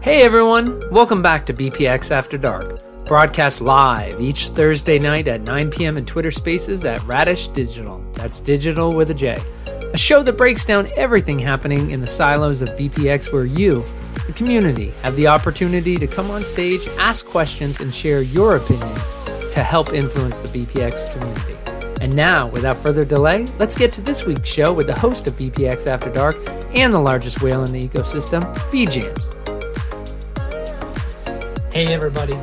Hey everyone, welcome back to BPX After Dark, broadcast live each Thursday night at 9 p.m. in Twitter Spaces at Radish Digital. That's digital with a J. A show that breaks down everything happening in the silos of BPX where you, the community, have the opportunity to come on stage, ask questions, and share your opinions to help influence the BPX community. And now, without further delay, let's get to this week's show with the host of BPX After Dark and the largest whale in the ecosystem, B Jams. Hey, everybody.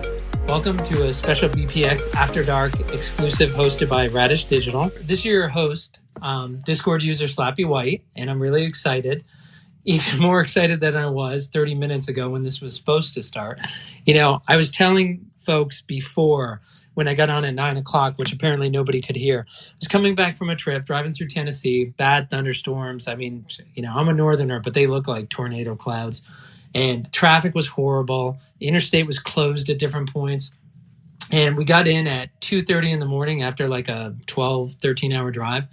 Welcome to a special BPX After Dark exclusive hosted by Radish Digital. This year, host, um, Discord user Slappy White, and I'm really excited. Even more excited than I was 30 minutes ago when this was supposed to start. You know, I was telling folks before when I got on at nine o'clock, which apparently nobody could hear. I was coming back from a trip, driving through Tennessee, bad thunderstorms. I mean, you know, I'm a northerner, but they look like tornado clouds. And traffic was horrible. The interstate was closed at different points. And we got in at 2.30 in the morning after like a 12, 13 hour drive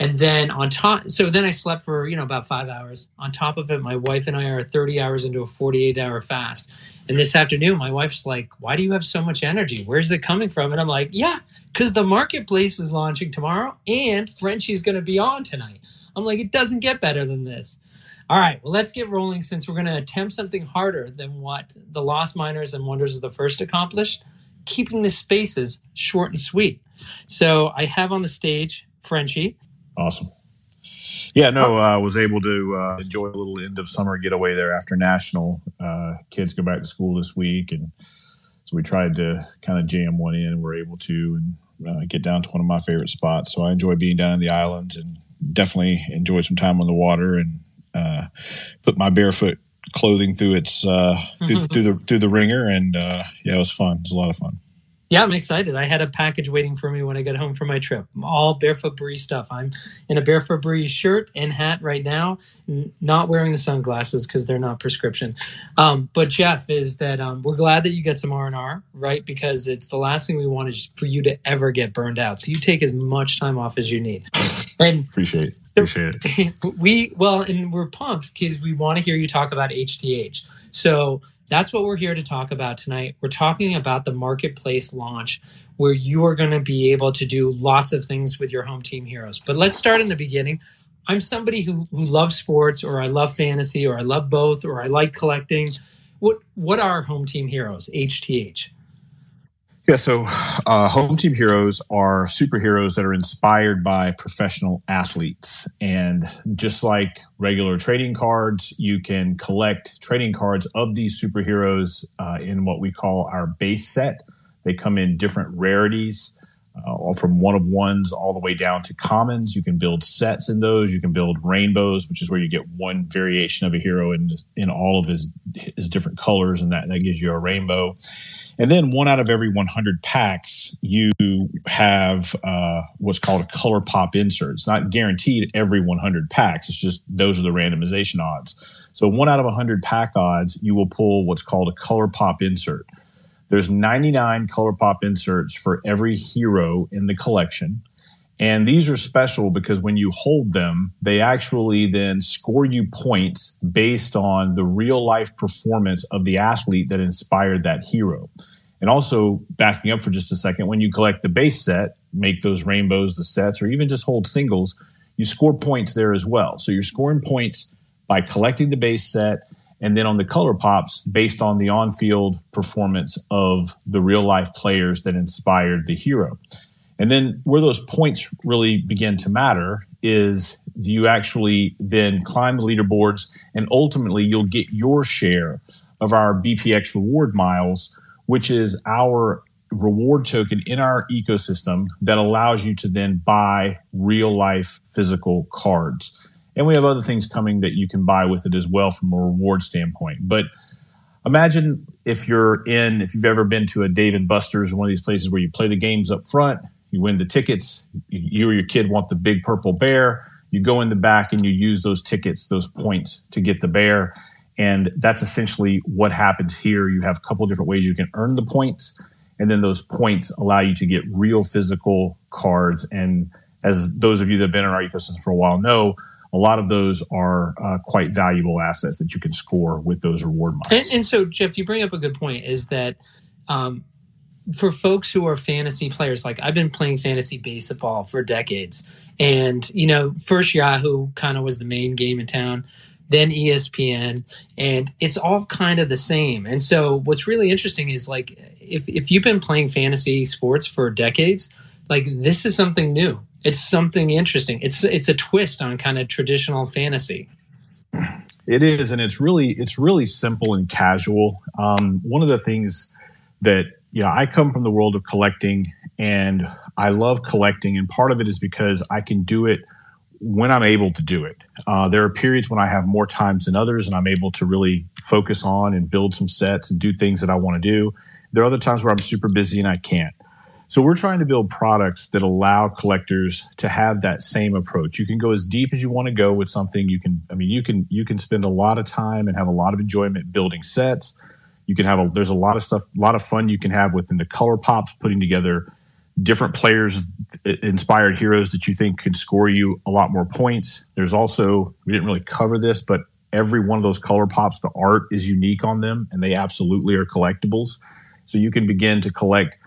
and then on top so then i slept for you know about five hours. On top of it my wife and i are 30 hours into a 48 hour fast. And this afternoon my wife's like why do you have so much energy? Where's it coming from? And i'm like yeah because the marketplace is launching tomorrow and frenchie's going to be on tonight. I'm like it doesn't get better than this. All right well let's get rolling since we're going to attempt something harder than what the lost miners and wonders of the first accomplished keeping the spaces short and sweet. So i have on the stage frenchie Awesome. Yeah, no, I uh, was able to uh, enjoy a little end of summer getaway there after national. Uh, kids go back to school this week, and so we tried to kind of jam one in, and we're able to and uh, get down to one of my favorite spots. So I enjoy being down in the islands, and definitely enjoyed some time on the water, and uh, put my barefoot clothing through its uh, through, through, the through the ringer, and yeah, it was fun. It was a lot of fun. Yeah, I'm excited. I had a package waiting for me when I got home from my trip. All Barefoot Breeze stuff. I'm in a Barefoot Breeze shirt and hat right now, not wearing the sunglasses because they're not prescription. Um, but Jeff, is that um, we're glad that you get some R and R, right? Because it's the last thing we want is for you to ever get burned out. So you take as much time off as you need. And appreciate It. appreciate it. we well, and we're pumped because we want to hear you talk about HTH. So that's what we're here to talk about tonight. We're talking about the marketplace launch where you are going to be able to do lots of things with your home team heroes. But let's start in the beginning. I'm somebody who, who loves sports or I love fantasy or I love both or I like collecting. What what are home team heroes? HTH. Yeah, so uh, home team heroes are superheroes that are inspired by professional athletes. And just like regular trading cards, you can collect trading cards of these superheroes uh, in what we call our base set. They come in different rarities, uh, from one of ones all the way down to commons. You can build sets in those. You can build rainbows, which is where you get one variation of a hero in, in all of his, his different colors, and that, that gives you a rainbow. And then one out of every 100 packs, you have uh, what's called a color pop insert. It's not guaranteed every 100 packs. It's just those are the randomization odds. So one out of 100 pack odds, you will pull what's called a color pop insert. There's 99 color pop inserts for every hero in the collection. And these are special because when you hold them, they actually then score you points based on the real life performance of the athlete that inspired that hero. And also, backing up for just a second, when you collect the base set, make those rainbows, the sets, or even just hold singles, you score points there as well. So you're scoring points by collecting the base set and then on the color pops based on the on field performance of the real life players that inspired the hero. And then where those points really begin to matter is you actually then climb the leaderboards and ultimately you'll get your share of our BPX reward miles, which is our reward token in our ecosystem that allows you to then buy real life physical cards. And we have other things coming that you can buy with it as well from a reward standpoint. But imagine if you're in, if you've ever been to a Dave and Buster's, one of these places where you play the games up front, you win the tickets. You or your kid want the big purple bear. You go in the back and you use those tickets, those points to get the bear. And that's essentially what happens here. You have a couple different ways you can earn the points. And then those points allow you to get real physical cards. And as those of you that have been in our ecosystem for a while know, a lot of those are uh, quite valuable assets that you can score with those reward miles. And, and so, Jeff, you bring up a good point. Is that um, for folks who are fantasy players, like I've been playing fantasy baseball for decades, and you know, first Yahoo kind of was the main game in town, then ESPN, and it's all kind of the same. And so, what's really interesting is like if if you've been playing fantasy sports for decades, like this is something new. It's something interesting. It's it's a twist on kind of traditional fantasy. It is, and it's really it's really simple and casual. Um, one of the things that you know, I come from the world of collecting and I love collecting. And part of it is because I can do it when I'm able to do it. Uh, there are periods when I have more times than others and I'm able to really focus on and build some sets and do things that I want to do. There are other times where I'm super busy and I can't. So we're trying to build products that allow collectors to have that same approach. You can go as deep as you want to go with something. You can, I mean, you can you can spend a lot of time and have a lot of enjoyment building sets you can have a there's a lot of stuff, a lot of fun you can have within the color pops, putting together different players inspired heroes that you think could score you a lot more points. There's also we didn't really cover this, but every one of those color pops, the art is unique on them, and they absolutely are collectibles. So you can begin to collect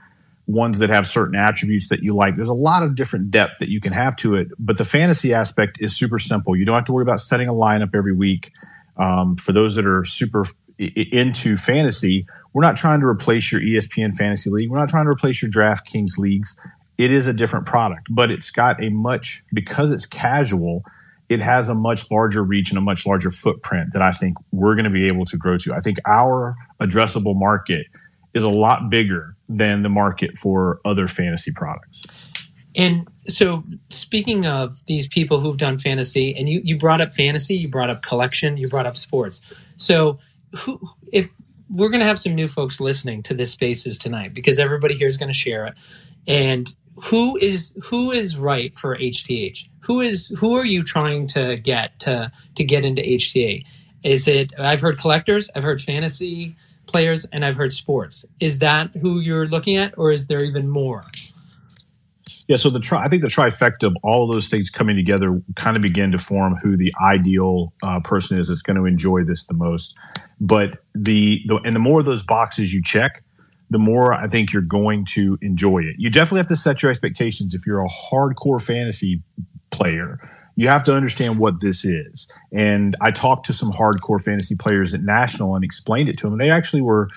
ones that have certain attributes that you like. There's a lot of different depth that you can have to it, but the fantasy aspect is super simple. You don't have to worry about setting a lineup every week. Um, for those that are super into fantasy, we're not trying to replace your ESPN fantasy league. We're not trying to replace your DraftKings leagues. It is a different product, but it's got a much because it's casual. It has a much larger reach and a much larger footprint that I think we're going to be able to grow to. I think our addressable market is a lot bigger than the market for other fantasy products. And so, speaking of these people who've done fantasy, and you, you brought up fantasy, you brought up collection, you brought up sports. So, who if we're going to have some new folks listening to this spaces tonight because everybody here is going to share it. And who is who is right for hth who is who are you trying to get to to get into hta is it i've heard collectors i've heard fantasy players and i've heard sports. Is that who you're looking at or is there even more yeah, so the tri- I think the trifecta of all of those things coming together kind of begin to form who the ideal uh, person is that's going to enjoy this the most. But the, the and the more of those boxes you check, the more I think you're going to enjoy it. You definitely have to set your expectations. If you're a hardcore fantasy player, you have to understand what this is. And I talked to some hardcore fantasy players at National and explained it to them. And they actually were.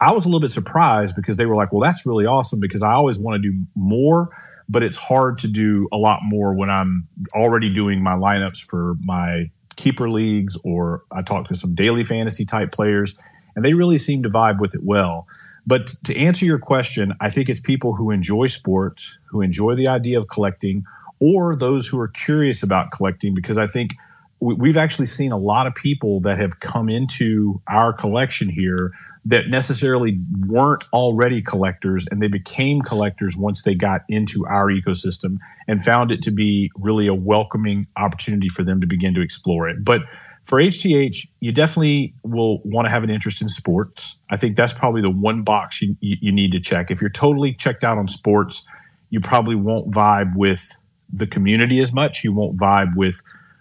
I was a little bit surprised because they were like, "Well, that's really awesome," because I always want to do more but it's hard to do a lot more when I'm already doing my lineups for my keeper leagues or I talk to some daily fantasy type players and they really seem to vibe with it well. But to answer your question, I think it's people who enjoy sports, who enjoy the idea of collecting, or those who are curious about collecting because I think we've actually seen a lot of people that have come into our collection here that necessarily weren't already collectors and they became collectors once they got into our ecosystem and found it to be really a welcoming opportunity for them to begin to explore it. But for HTH, you definitely will want to have an interest in sports. I think that's probably the one box you, you need to check. If you're totally checked out on sports, you probably won't vibe with the community as much. You won't vibe with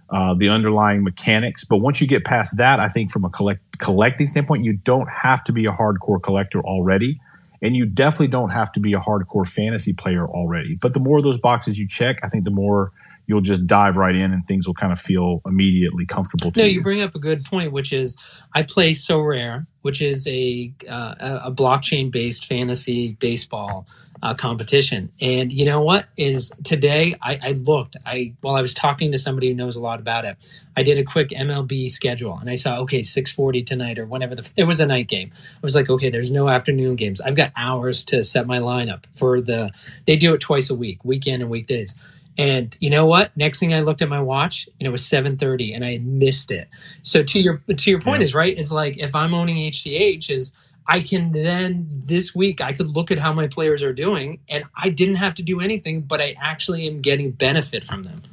uh, the underlying mechanics. But once you get past that, I think from a collect, collecting standpoint, you don't have to be a hardcore collector already. And you definitely don't have to be a hardcore fantasy player already. But the more of those boxes you check, I think the more you'll just dive right in and things will kind of feel immediately comfortable to no, you. you bring up a good point, which is I play Sorare, which is a, uh, a blockchain based fantasy baseball uh, competition. And you know what is today? I, I, looked. I while I was talking to somebody who knows a lot about it, I did a quick MLB schedule, and I saw okay, six forty tonight or whenever the it was a night game. I was like, okay, there's no afternoon games. I've got hours to set my lineup for the. They do it twice a week, weekend and weekdays. And you know what? Next thing I looked at my watch, and it was 7:30, and I had missed it. So to your to your point yeah. is right. Is like if I'm owning HTH, is I can then this week I could look at how my players are doing and I didn't have to do anything, but I actually am getting benefit from them.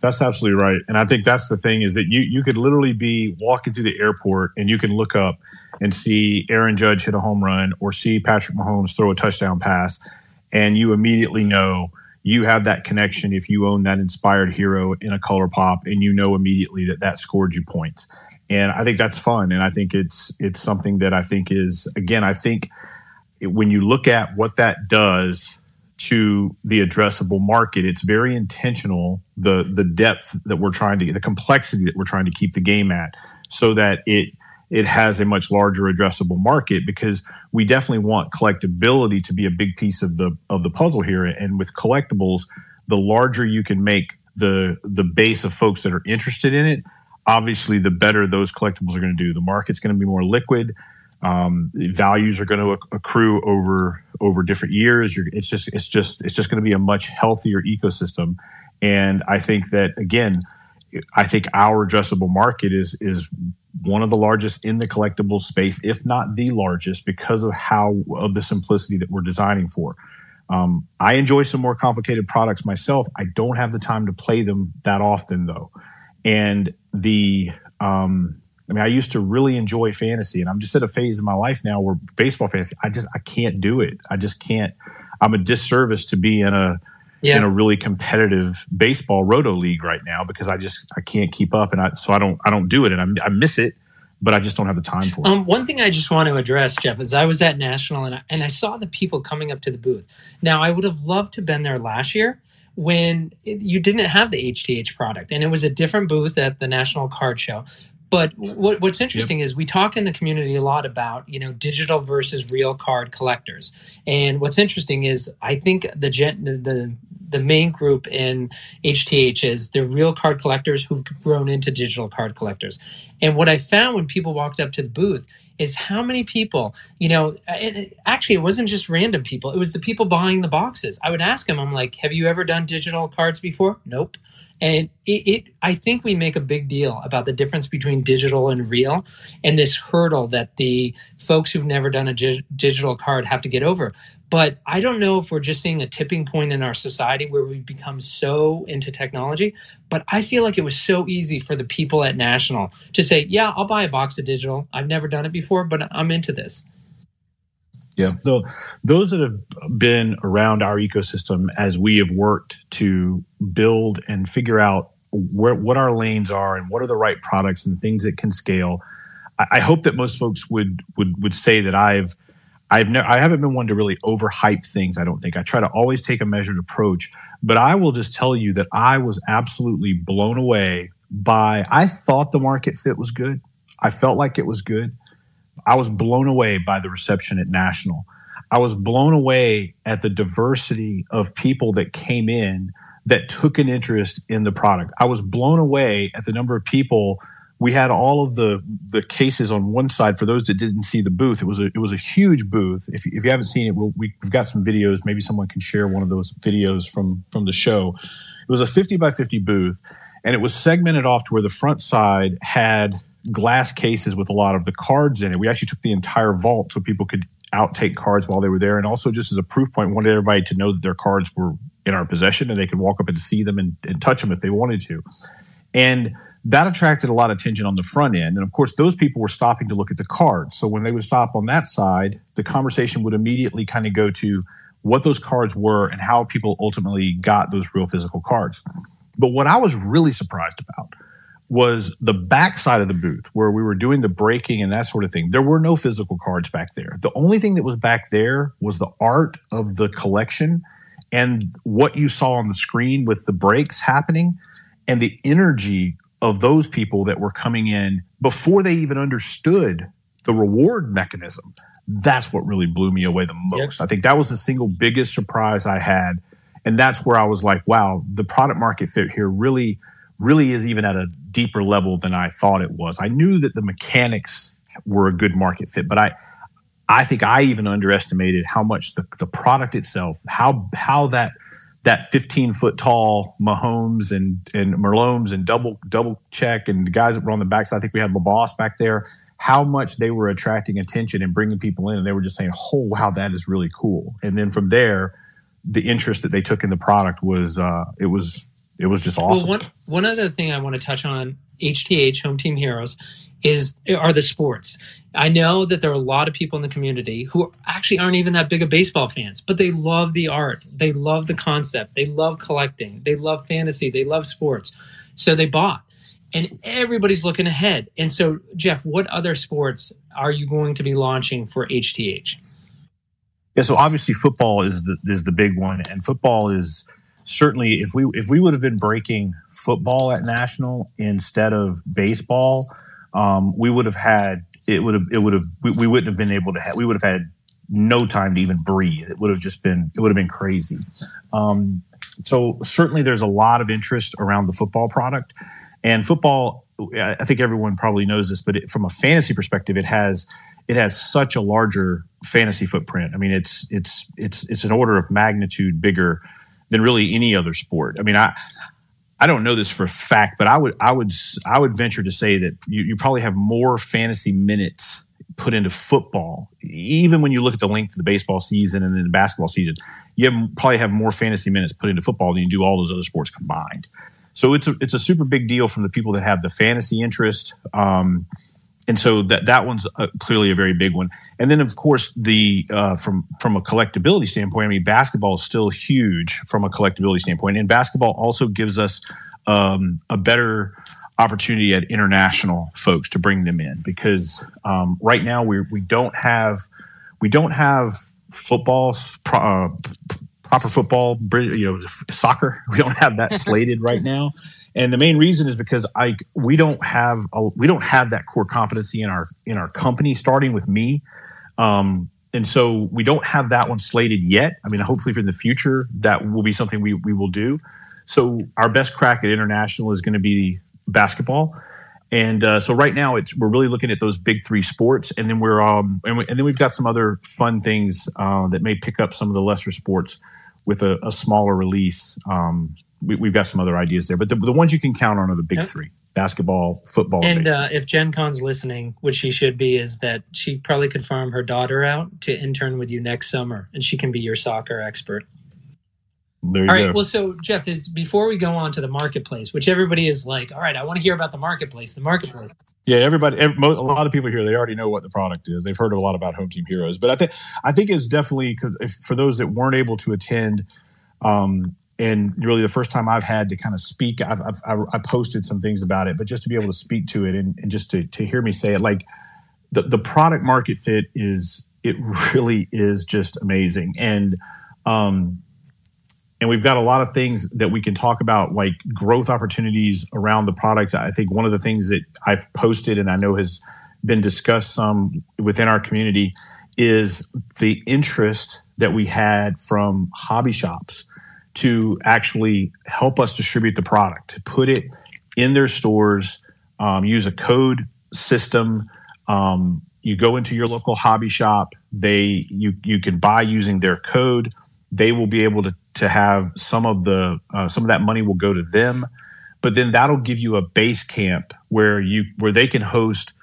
That's absolutely right. And I think that's the thing is that you you could literally be walking through the airport and you can look up and see Aaron Judge hit a home run or see Patrick Mahomes throw a touchdown pass and you immediately know you have that connection if you own that inspired hero in a color pop and you know immediately that that scored you points and i think that's fun. And i think it's it's something that i think is again i think when you look at what that does to the addressable market it's very intentional the the depth that we're trying to the complexity that we're trying to keep the game at so that it it has a much larger addressable market because we definitely want collectability to be a big piece of the of the puzzle here. And with collectibles the larger you can make the the base of folks that are interested in it obviously the better those collectibles are going to do the market's going to be more liquid um, values are going to accrue over over different years You're, it's just it's just it's just going to be a much healthier ecosystem and i think that again i think our addressable market is is one of the largest in the collectible space, if not the largest, because of how of the simplicity that we're designing for. Um, I enjoy some more complicated products myself. I don't have the time to play them that often, though. And the, um, I mean, I used to really enjoy fantasy, and I'm just at a phase in my life now where baseball fantasy, I just I can't do it. I just can't. I'm a disservice to be in a yeah. in a really competitive baseball roto league right now because I just I can't keep up and I so I don't I don't do it and I, I miss it but I just don't have the time for it. Um, one thing I just want to address, Jeff, is I was at National and I, and I saw the people coming up to the booth. Now I would have loved to have been there last year when you didn't have the HTH product and it was a different booth at the National Card Show. But what, what's interesting yep. is we talk in the community a lot about you know digital versus real card collectors, and what's interesting is I think the gen, the the main group in HTH is the real card collectors who've grown into digital card collectors. And what I found when people walked up to the booth is how many people, you know, it, actually, it wasn't just random people, it was the people buying the boxes. I would ask them, I'm like, have you ever done digital cards before? Nope. And it, it, I think we make a big deal about the difference between digital and real and this hurdle that the folks who've never done a gi- digital card have to get over. But I don't know if we're just seeing a tipping point in our society where we've become so into technology. But I feel like it was so easy for the people at National to say, yeah, I'll buy a box of digital. I've never done it before, but I'm into this. Yeah. So those that have been around our ecosystem as we have worked to build and figure out where, what our lanes are and what are the right products and things that can scale. I, I hope that most folks would would would say that I've I've never, I haven't been one to really overhype things. I don't think I try to always take a measured approach, but I will just tell you that I was absolutely blown away by, I thought the market fit was good. I felt like it was good. I was blown away by the reception at National. I was blown away at the diversity of people that came in that took an interest in the product. I was blown away at the number of people we had all of the the cases on one side for those that didn't see the booth. It was a it was a huge booth. If, if you haven't seen it, we'll, we've got some videos. Maybe someone can share one of those videos from from the show. It was a 50 by 50 booth, and it was segmented off to where the front side had glass cases with a lot of the cards in it. We actually took the entire vault so people could outtake cards while they were there, and also just as a proof point, wanted everybody to know that their cards were in our possession and they could walk up and see them and, and touch them if they wanted to. And that attracted a lot of attention on the front end. And of course, those people were stopping to look at the cards. So when they would stop on that side, the conversation would immediately kind of go to what those cards were and how people ultimately got those real physical cards. But what I was really surprised about was the back side of the booth where we were doing the breaking and that sort of thing. There were no physical cards back there. The only thing that was back there was the art of the collection and what you saw on the screen with the breaks happening and the energy of those people that were coming in before they even understood the reward mechanism. That's what really blew me away the most. Yep. I think that was the single biggest surprise I had. And that's where I was like, wow, the product market fit here really, really is even at a deeper level than I thought it was. I knew that the mechanics were a good market fit, but I, I think I even underestimated how much the, the product itself, how how that that 15 foot tall Mahomes and and Merlomes and double double check and the guys that were on the backside. I think we had LaBosse back there. How much they were attracting attention and bringing people in, and they were just saying, "Oh, wow, that is really cool." And then from there, the interest that they took in the product was uh, it was it was just awesome. Well, one one other thing I want to touch on HTH Home Team Heroes is are the sports. I know that there are a lot of people in the community who actually aren't even that big of baseball fans, but they love the art. They love the concept. They love collecting. They love fantasy. They love sports. So they bought. And everybody's looking ahead. And so, Jeff, what other sports are you going to be launching for HTH? Yeah, so obviously football is the is the big one, and football is certainly if we if we would have been breaking football at national instead of baseball, um, we would have had it would have it would have we, we wouldn't have been able to have we would have had no time to even breathe. It would have just been it would have been crazy. Um, so certainly there's a lot of interest around the football product, and football. I think everyone probably knows this, but it, from a fantasy perspective, it has it has such a larger fantasy footprint. I mean, it's it's it's it's an order of magnitude bigger than really any other sport. I mean, I I don't know this for a fact, but I would I would I would venture to say that you, you probably have more fantasy minutes put into football, even when you look at the length of the baseball season and then the basketball season. You have, probably have more fantasy minutes put into football than you do all those other sports combined. So it's a it's a super big deal from the people that have the fantasy interest. Um, and so that that one's a, clearly a very big one. And then of course the uh, from from a collectability standpoint, I mean basketball is still huge from a collectability standpoint, and basketball also gives us um, a better opportunity at international folks to bring them in because um, right now we we don't have we don't have football uh, proper football you know soccer. We don't have that slated right now and the main reason is because I we don't have a, we don't have that core competency in our in our company, starting with me. Um, and so we don't have that one slated yet. I mean, hopefully for the future, that will be something we, we will do. So our best crack at international is going to be basketball. And uh, so right now, it's we're really looking at those big three sports, and then we're um, and, we, and then we've got some other fun things uh, that may pick up some of the lesser sports with a, a smaller release. Um, we, have got some other ideas there, but the, the, ones you can count on are the big three: basketball, football. And, and uh, if Gen Con's listening, which she should be, is that she probably could farm her daughter out to intern with you next summer, and she can be your soccer expert. There you all go. right. Well, so Jeff, is before we go on to the marketplace, which everybody is like, all right, I want to hear about the marketplace. The marketplace. Yeah, everybody. Every, a lot of people here, they already know what the product is. They've heard a lot about Home Team Heroes, but I think I think it's definitely for those that weren't able to attend. Um, and really the first time I've had to kind of speak, I've, I've I posted some things about it, but just to be able to speak to it and, and just to, to hear me say it, like the, the product market fit is, it really is just amazing. And, um, and we've got a lot of things that we can talk about, like growth opportunities around the product. I think one of the things that I've posted and I know has been discussed some within our community is the interest that we had from hobby shops to actually help us distribute the product, to put it in their stores, um, use a code system. Um, you go into your local hobby shop, they you you can buy using their code. They will be able to to have some of the uh, some of that money will go to them, but then that'll give you a base camp where you where they can host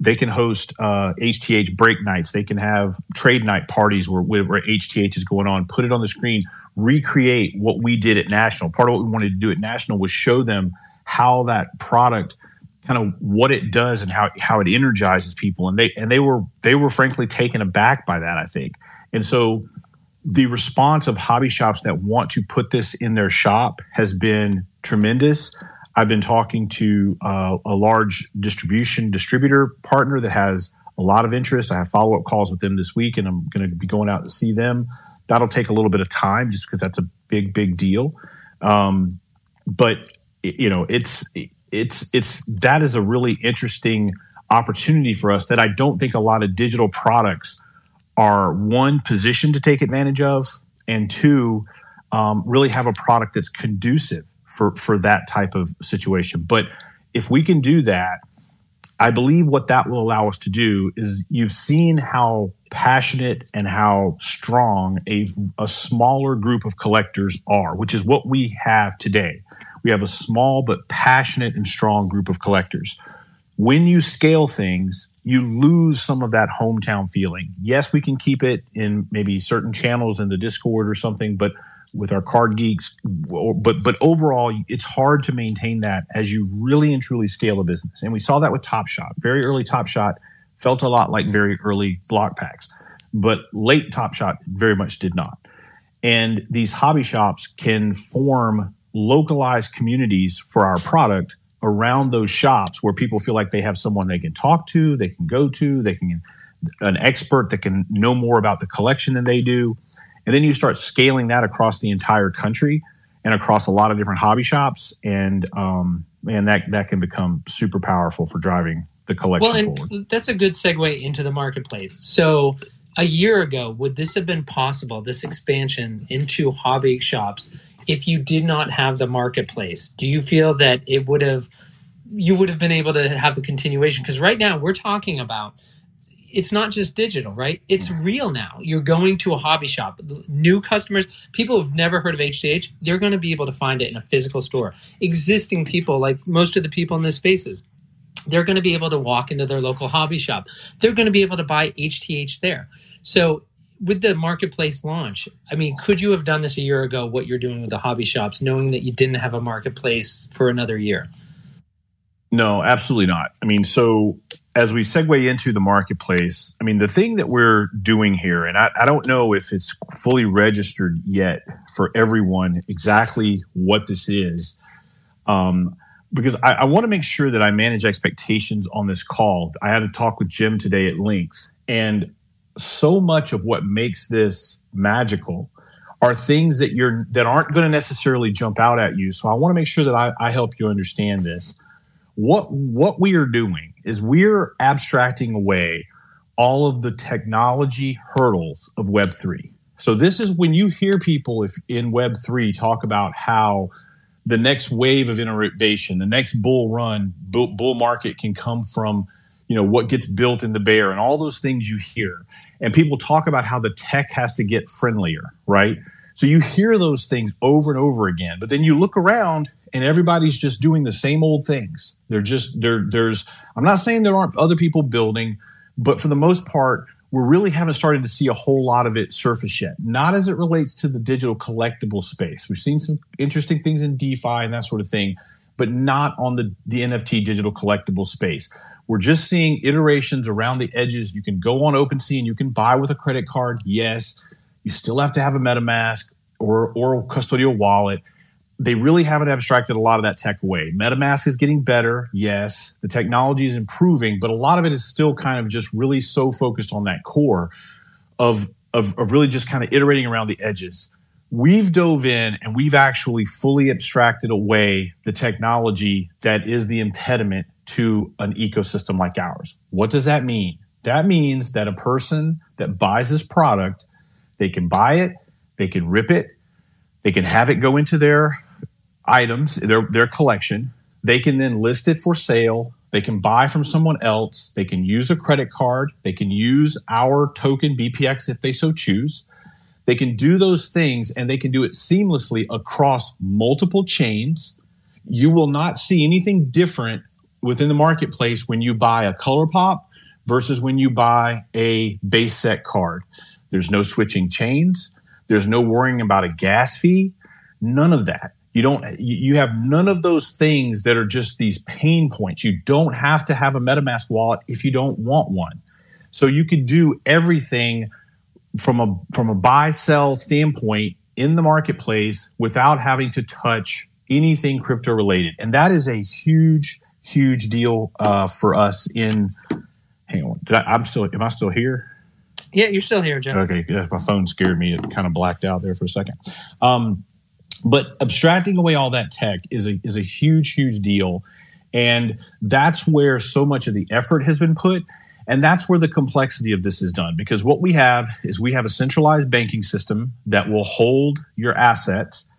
they can host uh, HTH break nights. They can have trade night parties where, where HTH is going on. Put it on the screen. Recreate what we did at National. Part of what we wanted to do at National was show them how that product, kind of what it does and how how it energizes people. And they and they were they were frankly taken aback by that. I think. And so the response of hobby shops that want to put this in their shop has been tremendous. I've been talking to uh, a large distribution distributor partner that has a lot of interest. I have follow up calls with them this week, and I'm going to be going out to see them. That'll take a little bit of time, just because that's a big, big deal. Um, but you know, it's it's it's that is a really interesting opportunity for us that I don't think a lot of digital products are one positioned to take advantage of, and two, um, really have a product that's conducive for for that type of situation. But if we can do that, I believe what that will allow us to do is you've seen how passionate and how strong a, a smaller group of collectors are, which is what we have today. We have a small but passionate and strong group of collectors. When you scale things, you lose some of that hometown feeling. Yes, we can keep it in maybe certain channels in the Discord or something, but with our card geeks but but overall it's hard to maintain that as you really and truly scale a business and we saw that with top shot very early top shot felt a lot like very early Blokpax, but late Top Shot very much did not. And these hobby shops can form localized communities for our product around those shops where people feel like they have someone they can talk to, they can go to, they can an expert that can know more about the collection than they do. And then you start scaling that across the entire country and across a lot of different hobby shops. And um, man, that that can become super powerful for driving the collection well, and forward. That's a good segue into the marketplace. So a year ago, would this have been possible, this expansion into hobby shops, if you did not have the marketplace? Do you feel that it would have you would have been able to have the continuation? Because right now we're talking about it's not just digital, right? It's real now. You're going to a hobby shop. New customers, people who've never heard of HTH, they're going to be able to find it in a physical store. Existing people, like most of the people in this spaces, they're going to be able to walk into their local hobby shop. They're going to be able to buy HTH there. So with the marketplace launch, I mean, could you have done this a year ago, what you're doing with the hobby shops, knowing that you didn't have a marketplace for another year? No, absolutely not. I mean, so as we segue into the marketplace, I mean, the thing that we're doing here, and I, I, don't know if it's fully registered yet for everyone exactly what this is, um, because I, I want to make sure that I manage expectations on this call. I had a talk with Jim today at length, and so much of what makes this magical are things that you're that aren't going to necessarily jump out at you. So I want to make sure that I, I help you understand this. What what we are doing is we're abstracting away all of the technology hurdles of Web3. So this is when you hear people if in Web3 talk about how the next wave of innovation, the next bull run, bull, bull market can come from, you know, what gets built in the bear and all those things you hear. And people talk about how the tech has to get friendlier, right? So you hear those things over and over again, but then you look around and everybody's just doing the same old things. They're just there. There's. I'm not saying there aren't other people building, but for the most part, we really haven't started to see a whole lot of it surface yet. Not as it relates to the digital collectible space. We've seen some interesting things in DeFi and that sort of thing, but not on the the NFT digital collectible space. We're just seeing iterations around the edges. You can go on OpenSea and you can buy with a credit card. Yes, you still have to have a MetaMask or or custodial wallet they really haven't abstracted a lot of that tech away. MetaMask is getting better, yes. The technology is improving, but a lot of it is still kind of just really so focused on that core of, of, of really just kind of iterating around the edges. We've dove in and we've actually fully abstracted away the technology that is the impediment to an ecosystem like ours. What does that mean? That means that a person that buys this product, they can buy it, they can rip it, they can have it go into their items, their, their collection. They can then list it for sale. They can buy from someone else. They can use a credit card. They can use our token BPX if they so choose. They can do those things and they can do it seamlessly across multiple chains. You will not see anything different within the marketplace when you buy a ColourPop versus when you buy a base set card. There's no switching chains. There's no worrying about a gas fee. None of that. You don't you have none of those things that are just these pain points. You don't have to have a MetaMask wallet if you don't want one. So you could do everything from a from a buy sell standpoint in the marketplace without having to touch anything crypto related. And that is a huge huge deal uh, for us in hang on. I, I'm still am I still here? Yeah, you're still here, Jeff. Okay, my phone scared me. It kind of blacked out there for a second. Um, but abstracting away all that tech is a is a huge, huge deal, and that's where so much of the effort has been put. And that's where the complexity of this is done because what we have is we have a centralized banking system that will hold your assets.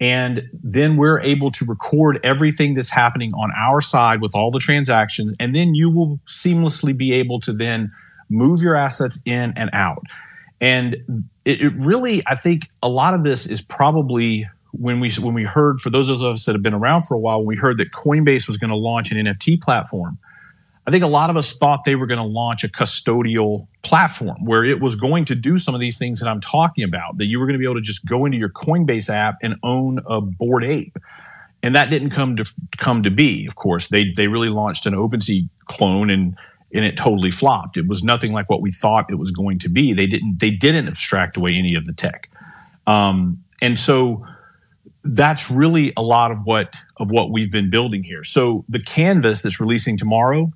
And then we're able to record everything that's happening on our side with all the transactions. And then you will seamlessly be able to then move your assets in and out. And it, really, I think a lot of this is probably when we when we heard for those of us that have been around for a while, when we heard that Coinbase was going to launch an NFT platform. I think a lot of us thought they were going to launch a custodial platform where it was going to do some of these things that I'm talking about. That you were going to be able to just go into your Coinbase app and own a Bored Ape, and that didn't come to come to be. Of course, they they really launched an OpenSea clone and and it totally flopped. It was nothing like what we thought it was going to be. They didn't they didn't abstract away any of the tech, um, and so that's really a lot of what of what we've been building here. So the canvas that's releasing tomorrow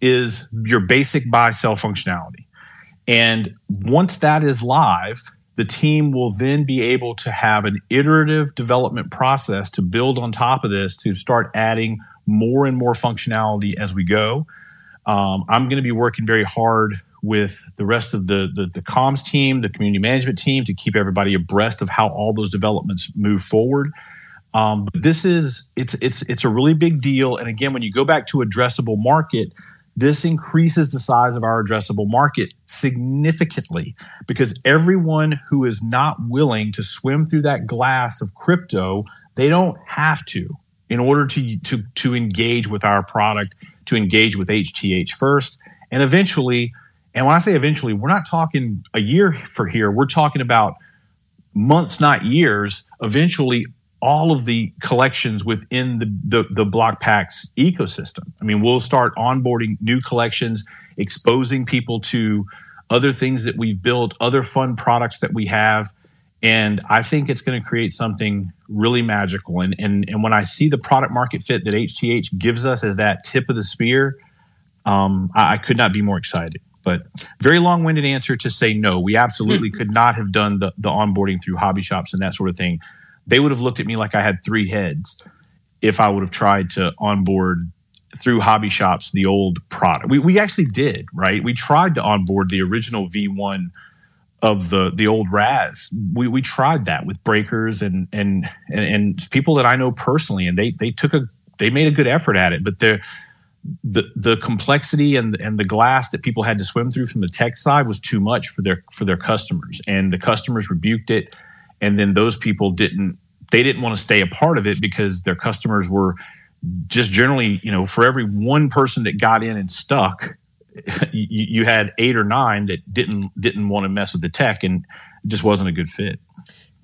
is your basic buy sell functionality, and once that is live, the team will then be able to have an iterative development process to build on top of this to start adding more and more functionality as we go. Um, I'm going to be working very hard with the rest of the, the, the comms team, the community management team, to keep everybody abreast of how all those developments move forward. Um, but this is it's it's it's a really big deal. And again, when you go back to addressable market, this increases the size of our addressable market significantly because everyone who is not willing to swim through that glass of crypto, they don't have to in order to to to engage with our product to engage with HTH first. And eventually, and when I say eventually, we're not talking a year for here, we're talking about months, not years. Eventually, all of the collections within the, the, the Blokpax ecosystem. I mean, we'll start onboarding new collections, exposing people to other things that we've built, other fun products that we have. And I think it's going to create something really magical. And, and, and when I see the product market fit that HTH gives us as that tip of the spear, um, I, I could not be more excited. But very long winded answer to say no. We absolutely hmm. could not have done the, the onboarding through hobby shops and that sort of thing. They would have looked at me like I had three heads if I would have tried to onboard through hobby shops the old product. We, we actually did, right? We tried to onboard the original V1 of the the old Raz. We we tried that with breakers and and and, and people that I know personally, and they they took a they made a good effort at it, but the the the complexity and and the glass that people had to swim through from the tech side was too much for their for their customers, and the customers rebuked it, and then those people didn't they didn't want to stay a part of it because their customers were just generally you know for every one person that got in and stuck you, you had eight or nine that didn't didn't want to mess with the tech and it just wasn't a good fit.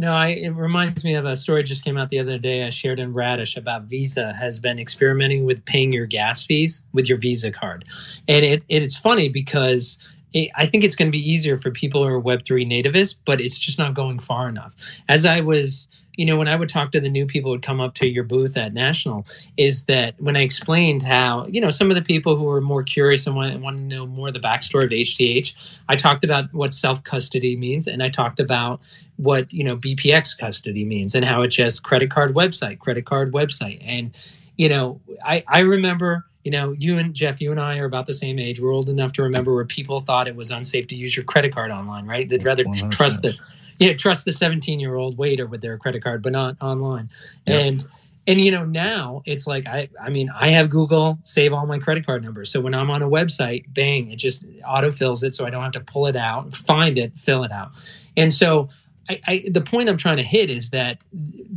No, I, it reminds me of a story just came out the other day. I shared in Radish about Visa has been experimenting with paying your gas fees with your Visa card, and it, it it's funny because it, I think it's going to be easier for people who are Web three nativists, but it's just not going far enough. As I was you know, when I would talk to the new people who would come up to your booth at National, is that when I explained how, you know, some of the people who were more curious and want, want to know more of the backstory of HTH, I talked about what self custody means, and I talked about what you know BPX custody means, and how it's just credit card website, credit card website, and you know, I I remember you know, you and Jeff, you and I are about the same age. We're old enough to remember where people thought it was unsafe to use your credit card online, right? They'd rather 100%. trust the yeah, trust the 17 year old waiter with their credit card, but not online. Yep. And and you know now it's like I I mean I have Google save all my credit card numbers, so when I'm on a website, bang, it just autofills it, so I don't have to pull it out, find it, fill it out, and so. I, I, the point I'm trying to hit is that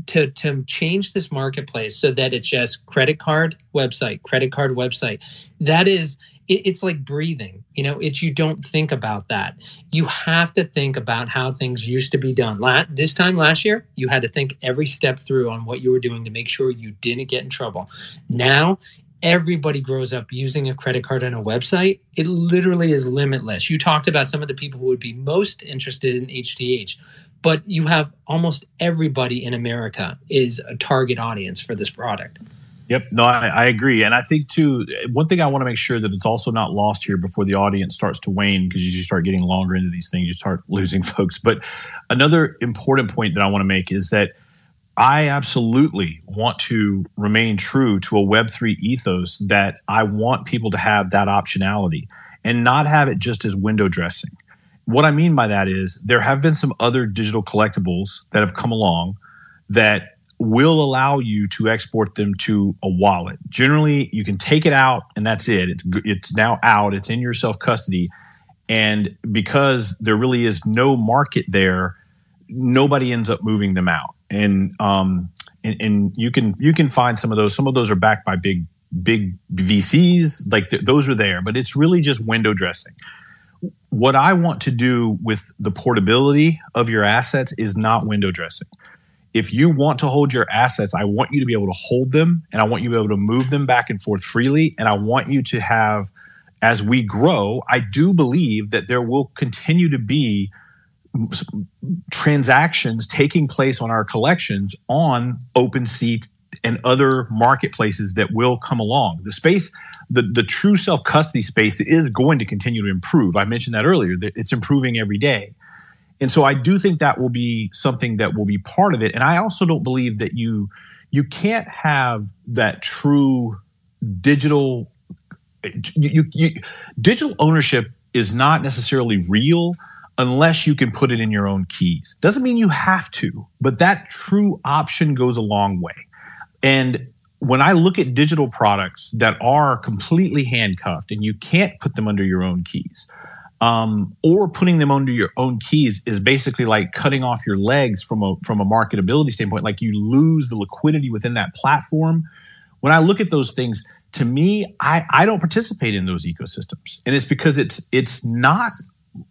to to change this marketplace so that it's just credit card website, credit card website. That is it, it's like breathing you know it's you don't think about that. You have to think about how things used to be done. La- this time last year you had to think every step through on what you were doing to make sure you didn't get in trouble. Now everybody grows up using a credit card and a website. It literally is limitless. You talked about some of the people who would be most interested in hth but you have almost everybody in america is a target audience for this product Yep. No, I, I, agree. And I think, too, one thing I want to make sure that it's also not lost here before the audience starts to wane, because you start getting longer into these things, you start losing folks. But another important point that I want to make is that I absolutely want to remain true to a Web3 ethos that I want people to have that optionality and not have it just as window dressing. What I mean by that is there have been some other digital collectibles that have come along that will allow you to export them to a wallet. Generally, you can take it out and that's it. It's it's now out. It's in your self custody, and because there really is no market there, nobody ends up moving them out. And um, and, and you can you can find some of those. Some of those are backed by big big VCs. Like th- those are there, but it's really just window dressing. What I want to do with the portability of your assets is not window dressing if you want to hold your assets, I want you to be able to hold them and I want you to be able to move them back and forth freely. And I want you to have as we grow, I do believe that there will continue to be transactions taking place on our collections on OpenSea and other marketplaces that will come along. The space, the, the true self custody space is going to continue to improve. I mentioned that earlier, that it's improving every day. And so I do think that will be something that will be part of it. And I also don't believe that you you can't have that true digital you, you, digital ownership is not necessarily real unless you can put it in your own keys. Doesn't mean you have to, but that true option goes a long way. And when I look at digital products that are completely handcuffed and you can't put them under your own keys, um, or putting them under your own keys is basically like cutting off your legs from a from a marketability standpoint. Like you lose the liquidity within that platform. When I look at those things, to me, I, I don't participate in those ecosystems, and it's because it's it's not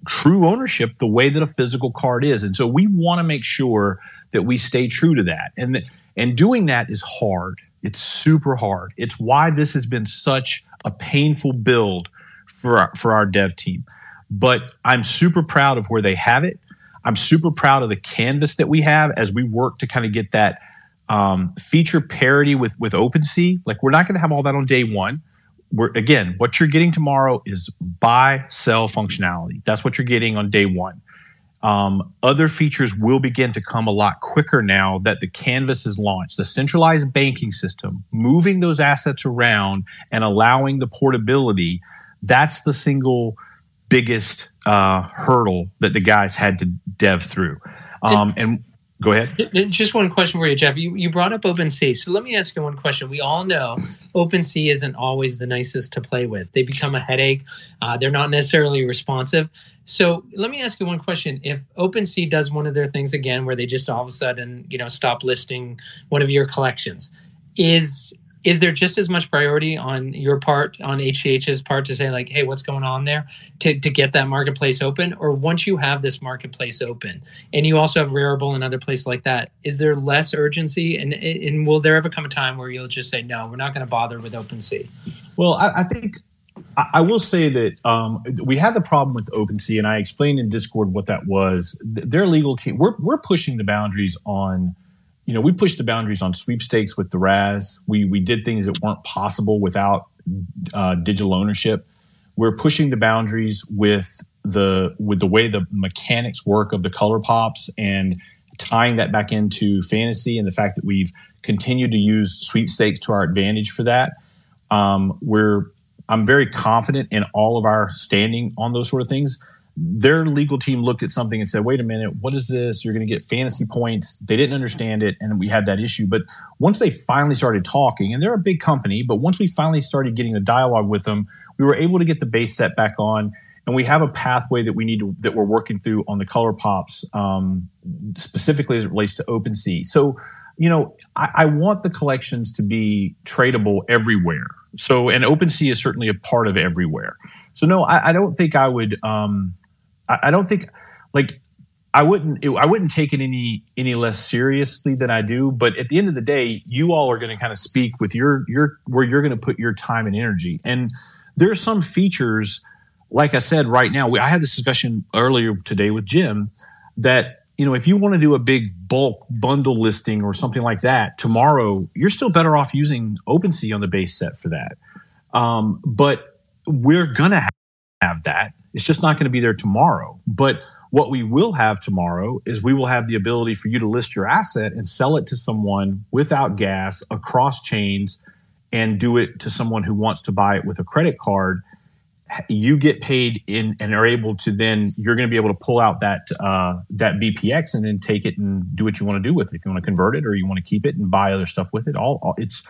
true ownership the way that a physical card is. And so we want to make sure that we stay true to that. And and doing that is hard. It's super hard. It's why this has been such a painful build for our, for our dev team. But I'm super proud of where they have it. I'm super proud of the canvas that we have as we work to kind of get that um, feature parity with with OpenSea. Like we're not going to have all that on day one we're again, what you're getting tomorrow is buy, sell functionality. That's what you're getting on day one. Um, other features will begin to come a lot quicker now that the canvas is launched. The centralized banking system, moving those assets around and allowing the portability, that's the single biggest uh, hurdle that the guys had to dev through. Um, and Go ahead. Just one question for you, Jeff. You, you brought up OpenSea. So let me ask you one question. We all know OpenSea isn't always the nicest to play with. They become a headache. Uh, they're not necessarily responsive. So let me ask you one question. If OpenSea does one of their things again, where they just all of a sudden, you know, stop listing one of your collections, is is there just as much priority on your part on hch's part to say like hey what's going on there? To, to get that marketplace open? Or once you have this marketplace open and you also have Rarible and other places like that is there less urgency? And, and will there ever come a time where you'll just say no we're not going to bother with OpenSea well I, I think I will say that um, we had the problem with OpenSea, and I explained in Discord what that was. Their legal team, we're, we're pushing the boundaries on you know, we pushed the boundaries on sweepstakes with the RAS. We we did things that weren't possible without uh, digital ownership. We're pushing the boundaries with the with the way the mechanics work of the color pops and tying that back into fantasy and the fact that we've continued to use sweepstakes to our advantage for that. Um, we're I'm very confident in all of our standing on those sort of things their legal team looked at something and said, wait a minute, what is this? You're going to get fantasy points. They didn't understand it. And we had that issue. But once they finally started talking, and they're a big company, but once we finally started getting a dialogue with them, we were able to get the base set back on. And we have a pathway that we need to, that we're working through on the color pops, um, specifically as it relates to OpenSea. So, you know, I, I want the collections to be tradable everywhere. So, and OpenSea is certainly a part of everywhere. So, no, I, I don't think I would. Um, I, I don't think like I wouldn't I wouldn't take it any any less seriously than I do. But at the end of the day, you all are going to kind of speak with your your where you're going to put your time and energy. And there are some features, like I said, right now. We, I had this discussion earlier today with Jim that you know if you want to do a big bulk bundle listing or something like that tomorrow, you're still better off using OpenSea on the base set for that. Um, but we're gonna have that it's just not going to be there tomorrow. But what we will have tomorrow is we will have the ability for you to list your asset and sell it to someone without gas across chains and do it to someone who wants to buy it with a credit card you get paid in and are able to then you're going to be able to pull out that uh, that BPX and then take it and do what you want to do with it. If you want to convert it or you want to keep it and buy other stuff with it, all, all it's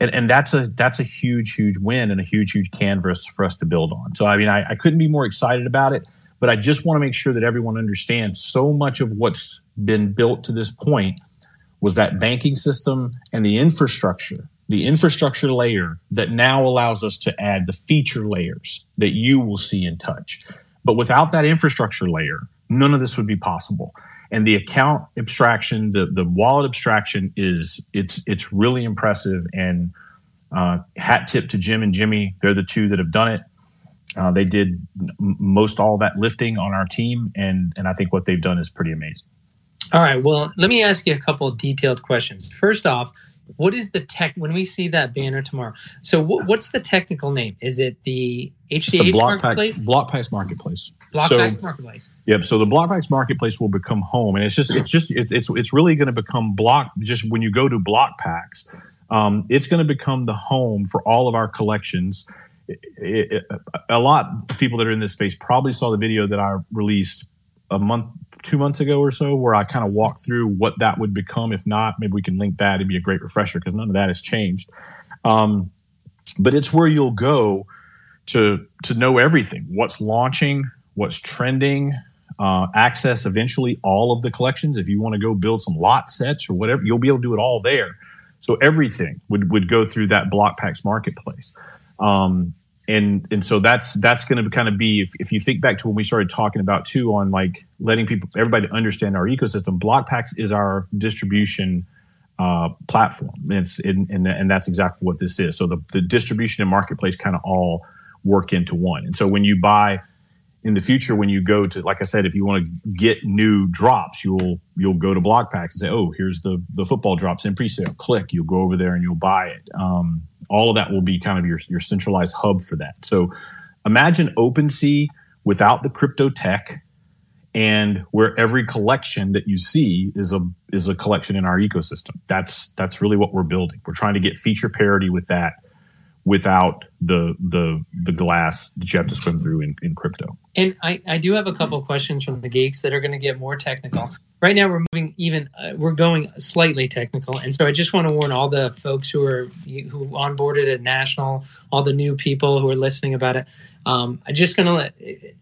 and, and that's a that's a huge huge win and a huge huge canvas for us to build on. So i mean I, I couldn't be more excited about it but i just want to make sure that everyone understands so much of what's been built to this point was that banking system and the infrastructure the infrastructure layer that now allows us to add the feature layers that you will see and touch. But without that infrastructure layer none of this would be possible and the account abstraction, the the wallet abstraction is it's it's really impressive. And uh, hat tip to Jim and Jimmy, they're the two that have done it. Uh, they did most all that lifting on our team, and and I think what they've done is pretty amazing. All right. Well, let me ask you a couple of detailed questions. First off, what is the tech when we see that banner tomorrow? So, what's the technical name? Is it the HTH marketplace? Blokpax marketplace. Blokpax so, marketplace. Yep. So the Blokpax marketplace will become home, and it's just it's just it's it's, it's really going to become block. Just when you go to Blokpax, um, it's going to become the home for all of our collections. It, it, a lot of people that are in this space probably saw the video that I released a month two months ago or so where I kind of walked through what that would become. If not, maybe we can link that. It'd be a great refresher because none of that has changed. Um, but it's where you'll go to to know everything. What's launching, what's trending, uh, access eventually all of the collections. If you want to go build some lot sets or whatever, you'll be able to do it all there. So everything would would go through that Blokpax marketplace. Um, and and so that's that's going to kind of be if, if you think back to when we started talking about too on like letting people everybody understand our ecosystem blokpax is our distribution uh, platform. And it's and, and, and that's exactly what this is. So the, the distribution and marketplace kind of all work into one. And so when you buy in the future when you go to like i said if you want to get new drops you'll you'll go to blokpax and say oh here's the the football drops in pre-sale. Click you'll go over there and you'll buy it. Um, all of that will be kind of your, your centralized hub for that. So imagine OpenSea without the crypto tech and where every collection that you see is a is a collection in our ecosystem. That's that's really what we're building. We're trying to get feature parity with that without the the the glass that you have to swim through in, in crypto. And I, I do have a couple hmm. questions from the geeks that are going to get more technical. Right now, we're moving even uh, we're going slightly technical, and so I just want to warn all the folks who are who onboarded at National, all the new people who are listening about it. Um, I'm just going to let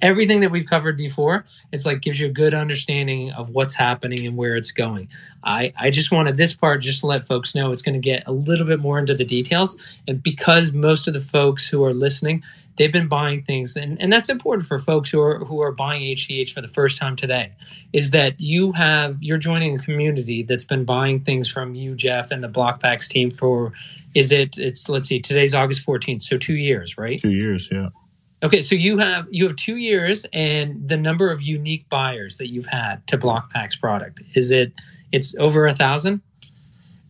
everything that we've covered before. It's like gives you a good understanding of what's happening and where it's going. I, I just wanted this part just to let folks know it's going to get a little bit more into the details. And because most of the folks who are listening, they've been buying things, and, and that's important for folks who are who are buying HTH for the first time today, is that you have you're joining a community that's been buying things from you, Jeff, and the Blokpax team for is it it's let's see, today's August 14th, so two years, right? Two years, yeah. Okay, so you have you have two years, and the number of unique buyers that you've had to Blokpax product is it? It's over a thousand.